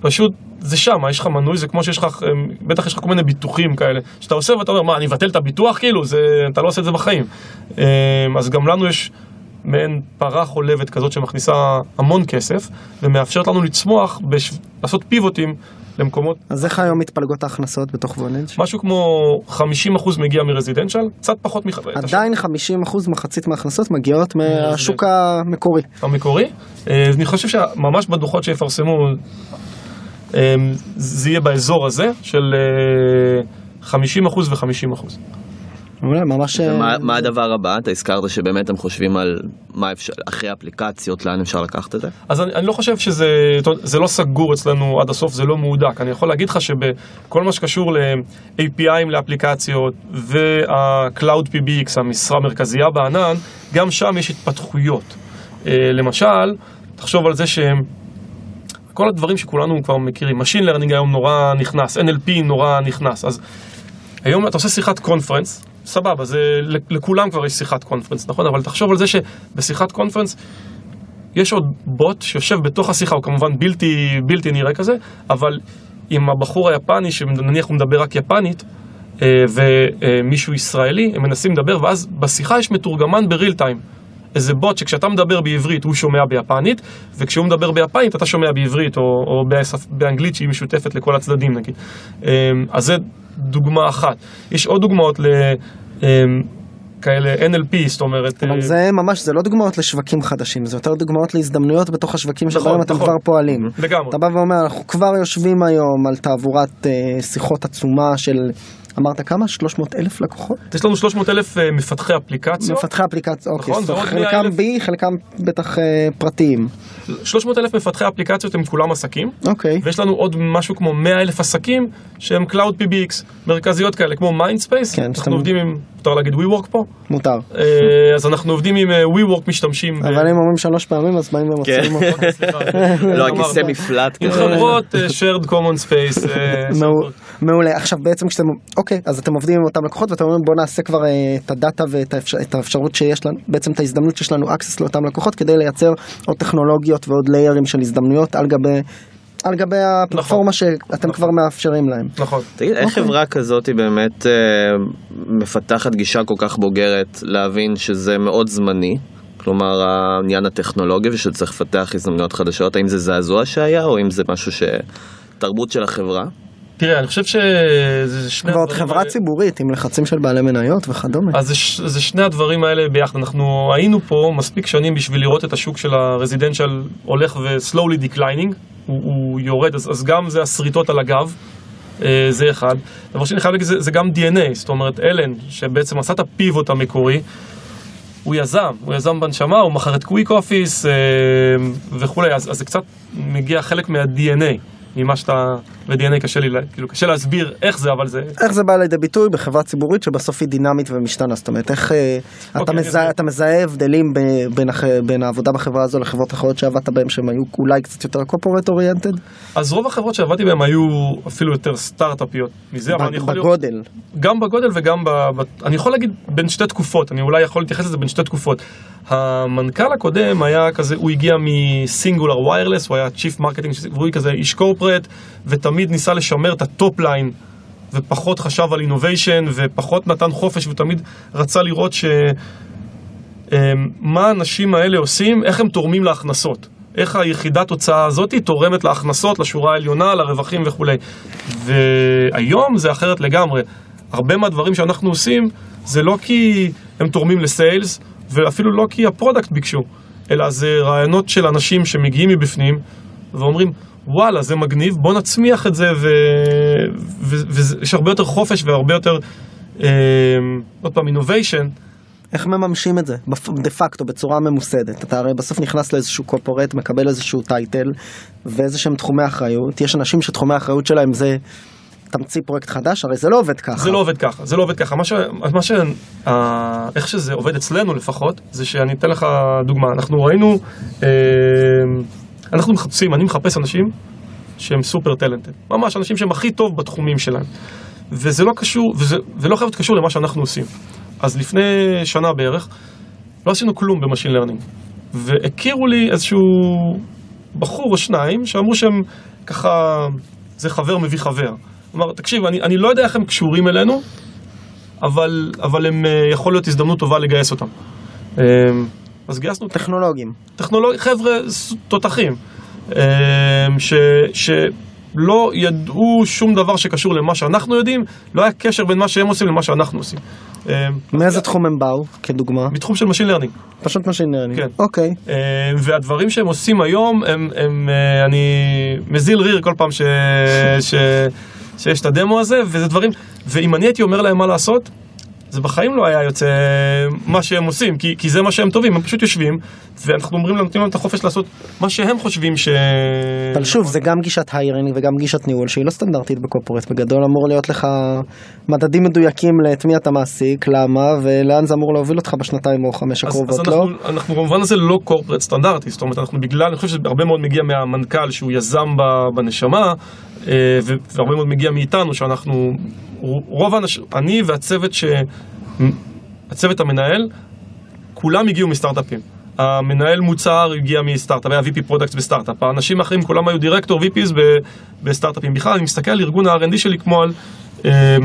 פשוט זה שם, יש לך מנוי, זה כמו שיש לך, בטח יש לך כל מיני ביטוחים כאלה, שאתה עושה ואתה אומר, מה, אני אבטל את הביטוח? כאילו, זה, אתה לא עושה את זה בחיים. אז גם לנו יש מעין פרה חולבת כזאת שמכניסה המון כסף, ומאפשרת לנו לצמוח, בש... לעשות פיבוטים למקומות... אז איך היום מתפלגות ההכנסות בתוך וולנג'? משהו כמו 50% מגיע מרזידנציאל, קצת פחות מח... עדיין 50% מחצית מההכנסות מגיעות מהשוק המקורי. המקורי. אה, אני חושב שממש בדוחות שיפרסמו, אה, זה יהיה באזור הזה של אה, 50% ו-50%. מעולה, ממש... ומה מה הדבר הבא? אתה הזכרת שבאמת הם חושבים על מה אפשר, אחרי אפליקציות, לאן אפשר לקחת את זה? אז אני, אני לא חושב שזה, זה לא סגור אצלנו עד הסוף, זה לא מהודק. אני יכול להגיד לך שבכל מה שקשור ל-API'ים לאפליקציות וה-Cloud PBX, המשרה המרכזייה בענן, גם שם יש התפתחויות. למשל, תחשוב על זה שהם... כל הדברים שכולנו כבר מכירים, Machine Learning היום נורא נכנס, NLP נורא נכנס, אז היום אתה עושה שיחת קונפרנס, סבבה, זה, לכולם כבר יש שיחת קונפרנס, נכון? אבל תחשוב על זה שבשיחת קונפרנס יש עוד בוט שיושב בתוך השיחה, הוא כמובן בלתי, בלתי נראה כזה, אבל עם הבחור היפני, שנניח הוא מדבר רק יפנית, ומישהו ישראלי, הם מנסים לדבר, ואז בשיחה יש מתורגמן בריל טיים. איזה בוט שכשאתה מדבר בעברית הוא שומע ביפנית, וכשהוא מדבר ביפנית אתה שומע בעברית, או, או באנגלית שהיא משותפת לכל הצדדים נגיד. אז זה דוגמה אחת. יש עוד דוגמאות ל... כאלה NLP, זאת אומרת... אבל זה ממש, זה לא דוגמאות לשווקים חדשים, זה יותר דוגמאות להזדמנויות בתוך השווקים שבהם נכון, אתם נכון. כבר פועלים. לגמרי. אתה בא ואומר, אנחנו כבר יושבים היום על תעבורת uh, שיחות עצומה של אמרת כמה? 300 אלף לקוחות? יש לנו 300 אלף אה, מפתחי אפליקציות, מפתחי אפליקציה, אוקיי, נכון, זאת אומרת, ועוד 100 חלקם. בי, חלקם בטח אה, פרטיים. 300 אלף מפתחי אפליקציות הם כולם עסקים, אוקיי, ויש לנו עוד משהו כמו 100 אלף עסקים שהם Cloud PBX, מרכזיות כאלה, כמו Mindspace, כן, אנחנו שאתם- עובדים עם, מותר להגיד WeWork פה, מותר. אה, אז אנחנו עובדים עם WeWork משתמשים, אבל אם אומרים שלוש פעמים אז באים ומוציאים כן. אותו. סליחה, לא. הכיסא מפלט. עם כזה. חברות shared common space, מעולה עכשיו בעצם כשאתם אוקיי אז אתם עובדים עם אותם לקוחות ואתם אומרים בוא נעשה כבר אה, את הדאטה ואת האפשר, את האפשרות שיש לנו בעצם את ההזדמנות שיש לנו access לאותם לקוחות כדי לייצר עוד טכנולוגיות ועוד ליירים של הזדמנויות על גבי על גבי הפלטפורמה שאתם כבר מאפשרים להם. נכון. תגיד, איך אוקיי. חברה כזאת היא באמת אה, מפתחת גישה כל כך בוגרת להבין שזה מאוד זמני? כלומר, העניין הטכנולוגי ושצריך לפתח הזדמנויות חדשות, האם זה זעזוע שהיה או אם זה משהו ש... תרבות של החברה? תראה, אני חושב שזה שני ועוד חברה האלה- ציבורית עם לחצים של בעלי מניות וכדומה. אז זה, זה שני הדברים האלה ביחד. אנחנו היינו פה מספיק שנים בשביל לראות את השוק של הרזידנציאל הולך ו-slowly declining, הוא, הוא יורד, אז, אז גם זה השריטות על הגב, אה, זה אחד. דבר שני, חייב להגיד, זה, זה גם DNA, זאת אומרת, אלן, שבעצם עשה את הפיבוט המקורי, הוא יזם, הוא יזם בנשמה, הוא מכר את קוויק אופיס אה, וכולי, אז, אז זה קצת מגיע חלק מה-DNA, ממה שאתה, ו-DNA קשה לי, כאילו, קשה להסביר איך זה, אבל זה... איך זה בא לידי ביטוי בחברה ציבורית שבסוף היא דינמית ומשתנה זאת אומרת איך אה, אתה אוקיי, מזהה אתה מזהה הבדלים בין בין העבודה בחברה הזו לחברות אחרות שעבדת בהן שהן היו אולי קצת יותר corporate oriented אז רוב החברות שעבדתי בהן היו אפילו יותר סטארט-אפיות מזה, אבל אני יכול. בגודל גם בגודל וגם ב... ב... אני יכול להגיד בין שתי תקופות, אני אולי יכול להתייחס לזה בין שתי תקופות. המנכ"ל הקודם היה כזה, הוא הגיע מסינגולר וויירלס, הוא היה chief marketing, והוא כזה איש corporate, ותמיד ניסה לשמר את ה top line, ופחות חשב על innovation, ופחות נתן חופש, ותמיד רצה לראות ש... אמ, מה האנשים האלה עושים, איך הם תורמים להכנסות. איך היחידת הוצאה הזאת תורמת להכנסות, לשורה העליונה, לרווחים וכולי. והיום זה אחרת לגמרי. הרבה מהדברים שאנחנו עושים זה לא כי הם תורמים ל sales, ואפילו לא כי ה product ביקשו, אלא זה רעיונות של אנשים שמגיעים מבפנים ואומרים, וואלה, זה מגניב, בוא נצמיח את זה, ויש הרבה יותר חופש והרבה יותר, אה, עוד פעם, innovation. איך מממשים את זה דה פקטו בצורה ממוסדת אתה הרי בסוף נכנס לאיזשהו קורפורט מקבל איזשהו טייטל ואיזה שהם תחומי אחריות יש אנשים שתחומי האחריות שלהם זה תמציא פרויקט חדש הרי זה לא עובד ככה זה לא עובד ככה, זה לא עובד ככה. מה ש... מה ש... אה, איך שזה עובד אצלנו לפחות, זה שאני אתן לך דוגמה. אנחנו ראינו, אה, אנחנו מחפשים, אני מחפש אנשים שהם super talented. ממש אנשים שהם הכי טוב בתחומים שלהם. וזה לא קשור, וזה, ולא חייב להיות קשור למה שאנחנו עושים. אז לפני שנה בערך, לא עשינו כלום ב machine learning. והכירו לי איזשהו בחור או שניים שאמרו שהם ככה, זה חבר מביא חבר. אמר, תקשיב, אני, אני לא יודע איך הם קשורים אלינו, אבל, אבל הם, אה, יכול להיות הזדמנות טובה לגייס אותם. אז גייסנו טכנולוגים טכנולוגיה, חבר'ה תותחים, אה, ש, שלא ידעו שום דבר שקשור למה שאנחנו יודעים, לא היה קשר בין מה שהם עושים למה שאנחנו עושים. אה, מאיזה תחום הם באו כדוגמה מתחום של Machine Learning. פשוט משינרני כן. אוקיי אה, והדברים שהם עושים היום, הם, הם, אה, אני מזיל ריר כל פעם ש, ש, שיש את הדמו הזה, וזה דברים, ואם אני הייתי אומר להם מה לעשות, זה בחיים לא היה יוצא מה שהם עושים, כי, כי זה מה שהם טובים, הם פשוט יושבים, ואנחנו אומרים להם, נותנים להם את החופש לעשות מה שהם חושבים ש... אבל שוב זה גם גישת היירינג וגם גישת ניהול שהיא לא סטנדרטית בקורפורט בגדול אמור להיות לך מדדים מדויקים לאת מי אתה מעסיק למה ולאן זה אמור להוביל אותך בשנתיים או חמש אז, אז הקרובות לא? אנחנו, אנחנו במובן הזה לא קורפרט סטנדרטי, זאת אומרת, אנחנו בגלל, אני חושב שזה הרבה מאוד מגיע מהמנכ"ל שהוא יזם בנשמה, והרבה מאוד מגיע מאיתנו, שאנחנו, רוב האנשים, אני והצוות ש... הצוות המנהל, כולם הגיעו מסטארט-אפים. המנהל מוצר הגיע מסטארט-אפ, היה VP product בסטארט-אפ, האנשים האחרים כולם היו director VPs בסטארט-אפים. בכלל, אני מסתכל על ארגון ה-R&D שלי כמו על... אה,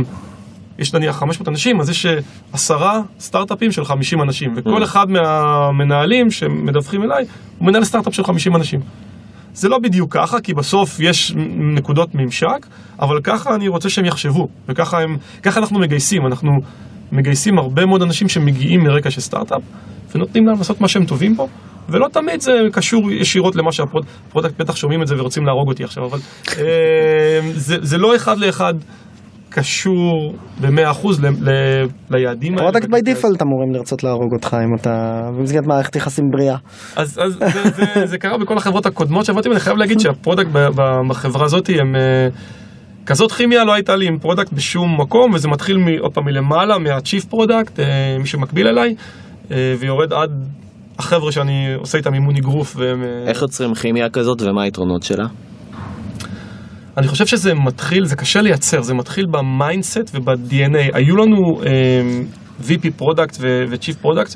יש נניח 500 אנשים, אז יש אה, עשרה סטארט-אפים של 50 אנשים, וכל אחד מהמנהלים שמדווחים אליי, הוא מנהל סטארט-אפ של 50 אנשים. זה לא בדיוק ככה, כי בסוף יש נקודות ממשק, אבל ככה אני רוצה שהם יחשבו, וככה הם, אנחנו מגייסים, אנחנו מגייסים הרבה מאוד אנשים שמגיעים מרקע של סטארט-אפ, ונותנים להם לעשות מה שהם טובים בו, ולא תמיד זה קשור ישירות למה שה product בטח שומעים את זה ורוצים להרוג אותי עכשיו, אבל אה, זה, זה לא אחד לאחד קשור ב-100% ל- ל- ליעדים האלה. פרודקט ו-KPIs. ביי דיפולט אמורים לרצות להרוג אותך אם אתה במסגרת מערכת יחסים בריאה. אז, אז זה, זה, זה קרה בכל החברות הקודמות שעבדתי, ואני חייב להגיד שהפרודקט בחברה הזאת הם... אה, כזאת כימיה לא הייתה לי עם product בשום מקום, וזה מתחיל מ- עוד פעם מלמעלה, מה-chief פרודקט, מי שמקביל אליי, אה, ויורד עד החבר'ה שאני עושה איתם אימון אגרוף. והם, אה, איך יוצרים כימיה כזאת ומה היתרונות שלה? אני חושב שזה מתחיל, זה קשה לייצר, זה מתחיל במיינדסט וב-DNA. היו לנו אה, VP product ו-Chief product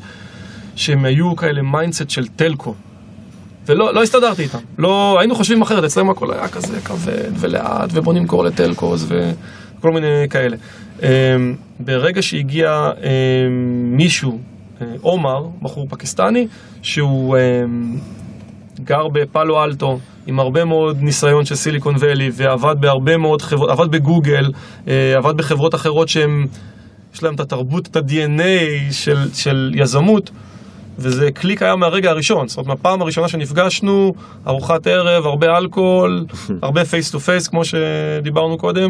שהם היו כאלה mindset של telco. ולא לא הסתדרתי איתם, לא, היינו חושבים אחרת, אצלם הכל היה כזה כבד ולאט ובוא נמכור ל telcos וכל מיני כאלה. אה, ברגע שהגיע אה, מישהו, אה, עומר, בחור פקיסטני, שהוא אה, גר בפאלו אלטו, עם הרבה מאוד ניסיון של סיליקון ואלי, ועבד בהרבה מאוד חברות, עבד בגוגל, אה, עבד בחברות אחרות שהם, יש להם את התרבות, את ה-DNA של, של יזמות, וזה קליק היה מהרגע הראשון. זאת אומרת, מהפעם הראשונה שנפגשנו, ארוחת ערב, הרבה אלכוהול, הרבה face to face, כמו שדיברנו קודם,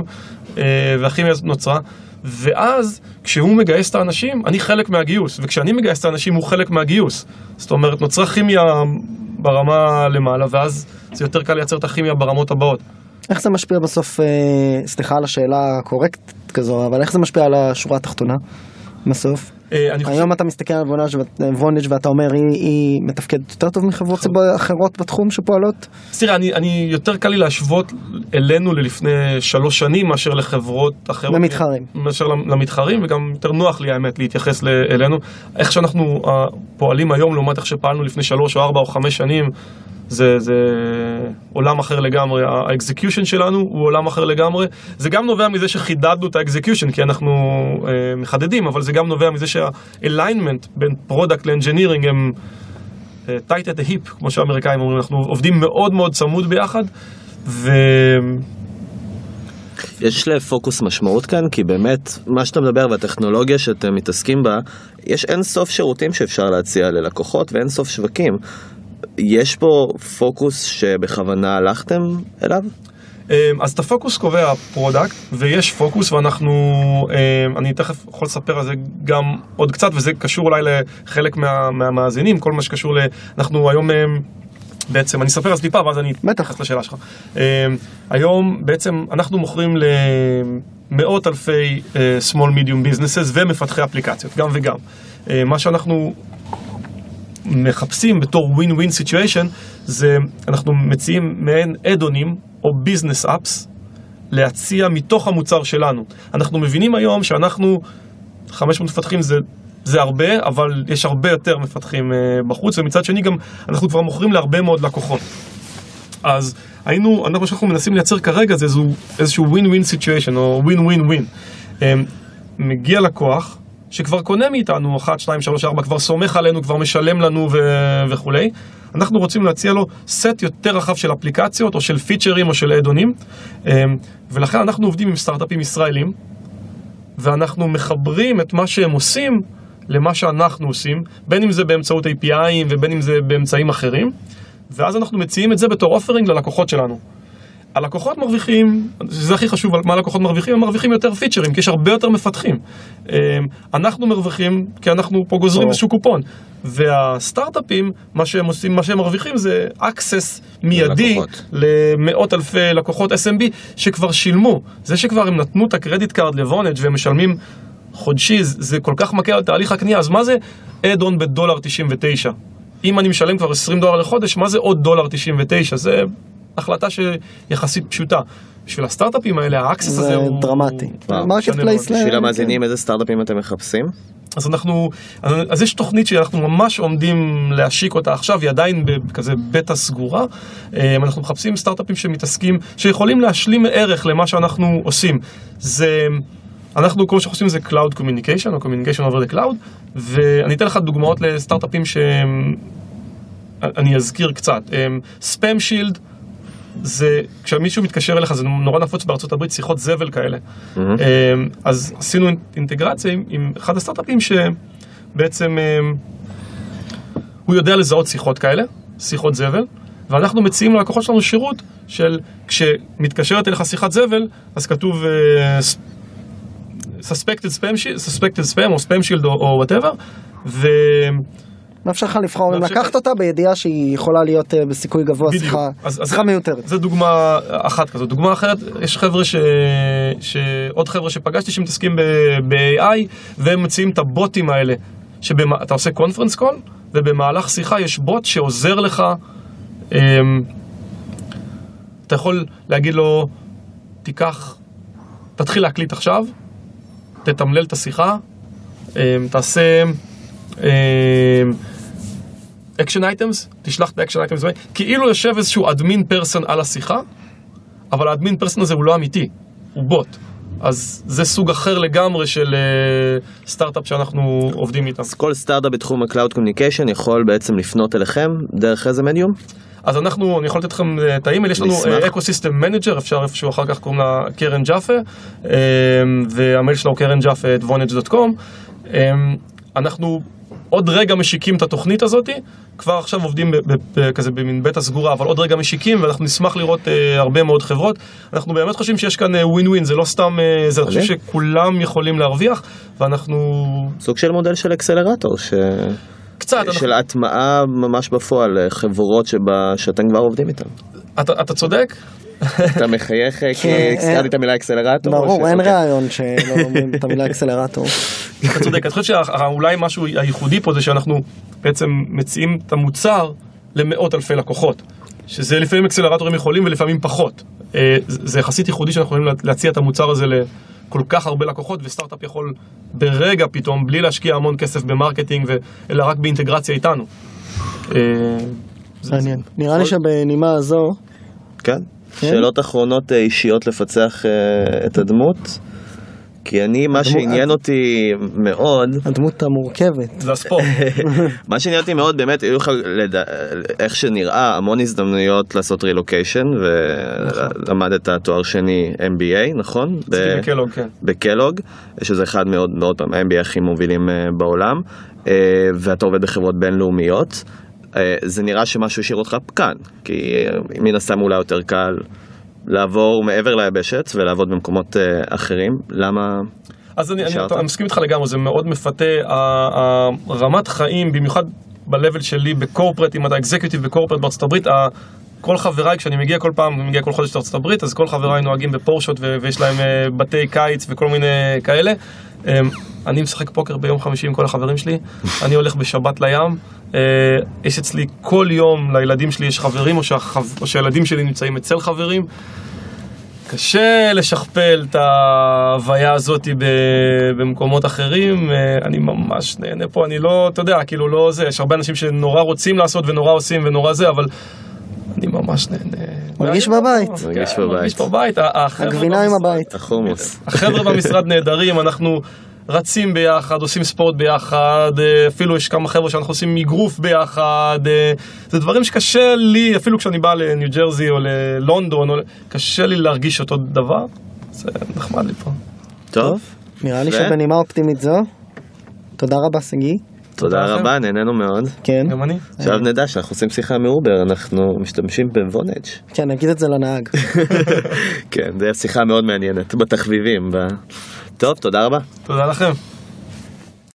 אה, והכימיה הזאת נוצרה. ואז, כשהוא מגייס את האנשים, אני חלק מהגיוס, וכשאני מגייס את האנשים, הוא חלק מהגיוס. זאת אומרת, נוצרה כימיה ברמה למעלה, ואז זה יותר קל לייצר את הכימיה ברמות הבאות. איך זה משפיע בסוף, אה, סליחה על השאלה הקורקטית כזו, אבל איך זה משפיע על השורה התחתונה בסוף? אה. היום אתה מסתכל על ואת- וונאג' ואתה אומר היא, מתפקדת יותר טוב מחברות ציבור אחרות בתחום שפועלות? תראה, אני, יותר קל לי להשוות אלינו ללפני שלוש שנים מאשר לחברות אחרות. למתחרים. מאשר למתחרים, וגם יותר נוח לי האמת להתייחס אלינו. איך שאנחנו uh, פועלים היום לעומת איך שפעלנו לפני שלוש או ארבע או חמש שנים, זה, זה עולם אחר לגמרי. ה execution שלנו הוא עולם אחר לגמרי. זה גם נובע מזה שחידדנו את ה execution, כי אנחנו uh, מחדדים, אבל זה גם נובע מזה שה alignment בין product ל engineering הם... אה, at the hip, כמו שהאמריקאים אומרים, אנחנו עובדים מאוד מאוד צמוד ביחד, ו... יש לפוקוס משמעות כאן, כי באמת, מה שאתה מדבר והטכנולוגיה שאתם מתעסקים בה, יש אין סוף שירותים שאפשר להציע ללקוחות ואין סוף שווקים. יש פה פוקוס שבכוונה הלכתם אליו? אה, אז את הפוקוס קובע ה product, ויש פוקוס ואנחנו, אה, אני תכף יכול לספר על זה גם עוד קצת, וזה קשור אולי לחלק מה, מהמאזינים, כל מה שקשור ל... אנחנו היום... אה, בעצם, אני אספר על זה טיפה, ואז אני. אתייחס לשאלה שלך. היום בעצם אנחנו מוכרים למאות אלפי אה, small medium businesses ומפתחי אפליקציות, גם וגם. אה, מה שאנחנו מחפשים בתור win-win situation זה אנחנו מציעים מעין אדונים או ביזנס אפס להציע מתוך המוצר שלנו. אנחנו מבינים היום שאנחנו 500 מפתחים זה, זה הרבה, אבל יש הרבה יותר מפתחים uh, בחוץ, ומצד שני גם אנחנו כבר מוכרים להרבה מאוד לקוחות. אז היינו, אנחנו, שאנחנו מנסים לייצר כרגע זה איזשהו, איזשהו win-win situation או win-win-win. Um, מגיע לקוח שכבר קונה מאיתנו 1, 2, 3, 4, כבר סומך עלינו, כבר משלם לנו ו... וכולי. אנחנו רוצים להציע לו סט יותר רחב של אפליקציות או של פיצ'רים או של אדונים, um, ולכן אנחנו עובדים עם סטארט-אפים ישראלים, ואנחנו מחברים את מה שהם עושים למה שאנחנו עושים, בין אם זה באמצעות API'ים ובין אם זה באמצעים אחרים, ואז אנחנו מציעים את זה בתור offering ללקוחות שלנו. הלקוחות מרוויחים, זה הכי חשוב, מה הלקוחות מרוויחים? הם מרוויחים יותר פיצ'רים, כי יש הרבה יותר מפתחים. אה, אנחנו מרוויחים, כי אנחנו פה גוזרים. איזשהו קופון. והסטארט-אפים, מה שהם עושים, מה שהם מרוויחים זה access מיידי ללקוחות. למאות אלפי לקוחות SMB שכבר שילמו. זה שכבר הם נתנו את ה credit card לוונאג' והם משלמים חודשי, זה זה כל כך מקל על תהליך הקנייה, אז מה זה add-on בדולר 99? אם אני משלם כבר 20 דולר לחודש, מה זה עוד דולר 99? זה החלטה שיחסית פשוטה. בשביל הסטארט-אפים האלה, ה access הזה זה הוא... דרמטי. marketplace מאוד. בשביל המאזינים, איזה סטארט-אפים אתם מחפשים? אז אנחנו, אז, יש תוכנית שאנחנו ממש עומדים להשיק אותה עכשיו, היא עדיין בכזה בטא סגורה. אה, אנחנו מחפשים סטארט-אפים שמתעסקים, שיכולים להשלים ערך למה שאנחנו עושים. זה, אנחנו, כל מה שאנחנו עושים זה Cloud Communication, או Communication over the Cloud, ואני אתן לך דוגמאות לסטארט-אפים שהם, אני אזכיר קצת. ספאם שילד, זה, כשמישהו מתקשר אליך, זה נורא נפוץ בארצות הברית, שיחות זבל כאלה. Mm-hmm. אז עשינו אינטגרציה עם, עם אחד הסטארט-אפים שבעצם אמ, הוא יודע לזהות שיחות כאלה, שיחות זבל, ואנחנו מציעים ללקוחות שלנו שירות של כשמתקשרת אליך שיחת זבל, אז כתוב suspected spam, suspected spam או spam shield או whatever, ו... מאפשר לך לבחור אם לקחת אותה בידיעה שהיא יכולה להיות אה, בסיכוי גבוה. שיחה שיחה מיותרת. זה דוגמה אחת כזאת. דוגמה אחרת, יש חבר'ה ש... ש... עוד חבר'ה שפגשתי שמתעסקים ב-AI, והם מציעים את הבוטים האלה, שאתה עושה קונפרנס קול, ובמהלך שיחה יש בוט שעוזר לך, אמ... אתה יכול להגיד לו, תיקח, תתחיל להקליט עכשיו, תתמלל את השיחה, אמ... תעשה... אמ... action items, תשלח את ה action items, כאילו יושב איזשהו admin person על השיחה, אבל ה admin person הזה הוא לא אמיתי, הוא בוט. אז זה סוג אחר לגמרי של אה, סטארט-אפ שאנחנו עובדים איתם. אז כל סטארט-אפ בתחום ה-Cloud Communication יכול בעצם לפנות אליכם דרך איזה מדיום? אז אנחנו, אני יכול לתת לכם אה, את האימייל, יש לנו נשמח. ecosystem manager, אפשר איפשהו אחר כך קוראים לה קרן ג'אפה, אה, והמייל שלה הוא קרן ג'אפה at. אה, אנחנו עוד רגע משיקים את התוכנית הזאת, כבר עכשיו עובדים ב- ב- ב- כזה במין בטא סגורה, אבל עוד רגע משיקים, ואנחנו נשמח לראות אה, הרבה מאוד חברות. אנחנו באמת חושבים שיש כאן ווין ווין, זה לא סתם, אה, זה, אני חושב. שכולם יכולים להרוויח, ואנחנו סוג של מודל של אקסלרטור, ש... קצת, אנחנו, של הטמעה ממש בפועל, אה, חברות שבה, שאתם כבר עובדים איתן. אתה, אתה צודק, אתה מחייך אה, כי כן, הזכרתי את המילה אקסלרטור? ברור, ש- אין אוקיי. ראיון שלא אומרים את המילה אקסלרטור. אתה צודק, אני חושב שאולי משהו הייחודי פה זה שאנחנו בעצם מציעים את המוצר למאות אלפי לקוחות. שזה לפעמים אקסלרטורים יכולים ולפעמים פחות. אה, זה יחסית ייחודי שאנחנו יכולים להציע את המוצר הזה לכל כך הרבה לקוחות, וסטארט-אפ יכול ברגע פתאום, בלי להשקיע המון כסף ב marketing, אלא רק באינטגרציה איתנו. אה, מעניין. נראה לי שבנימה הזו, כן. כן? שאלות אחרונות אה, אישיות לפצח את הדמות? כי אני, מה שעניין אותי מאוד, הדמות המורכבת. זה הספורט. מה שעניין אותי מאוד באמת, היו לך, איך שנראה, המון הזדמנויות לעשות רילוקיישן, ולמדת תואר שני MBA, נכון? בקלוג, כן. בקלוג, שזה אחד מאוד, מאוד פעם, ה-MBA הכי מובילים אה, בעולם, אה, ואתה עובד בחברות בינלאומיות. אה, זה נראה שמשהו השאיר אותך כאן, כי מן הסתם אולי יותר קל לעבור מעבר ליבשת ולעבוד במקומות אה, אחרים. למה? אז אני, אני? אני מסכים איתך לגמרי, זה מאוד מפתה. ה- ה- רמת חיים, במיוחד ב-level שלי בקורפרט, אם אתה אקזקיוטיב בקורפרט בארצות הברית, כל חבריי, כשאני מגיע כל פעם, אני מגיע כל חודש לארצות הברית, אז כל חבריי נוהגים בפורשות ויש להם אה, בתי קיץ וכל מיני כאלה. אה, אני משחק פוקר ביום חמישי עם כל החברים שלי, אני הולך בשבת לים. אה, יש אצלי כל יום, לילדים שלי יש חברים, או, שהחב... או שהילדים שלי נמצאים אצל חברים. קשה לשכפל את ההוויה הזאת במקומות אחרים, אה, אני ממש נהנה פה, אני לא, אתה יודע, כאילו לא זה, יש הרבה אנשים שנורא רוצים לעשות ונורא עושים ונורא זה, אבל אני ממש נהנה. מרגיש בבית. כן, מרגיש בבית. מרגיש בבית. הגבינה עם הבית. החומוס. החבר'ה במשרד נהדרים, אנחנו רצים ביחד, עושים ספורט ביחד, אה, אפילו יש כמה חבר'ה שאנחנו עושים אגרוף ביחד, אה, זה דברים שקשה לי, אפילו כשאני בא לניו ג'רזי או ללונדון, קשה לי להרגיש אותו דבר, זה נחמד לי פה. טוב, נראה לי שבנימה אופטימית זו, תודה רבה שגיא. תודה. רבה, נהנינו מאוד. כן, גם אני. עכשיו נדע שאנחנו עושים שיחה מאובר, אנחנו משתמשים בוונאג'. כן, נגיד את זה לנהג. כן, זו שיחה מאוד מעניינת, בתחביבים. טוב, תודה רבה. תודה לכם.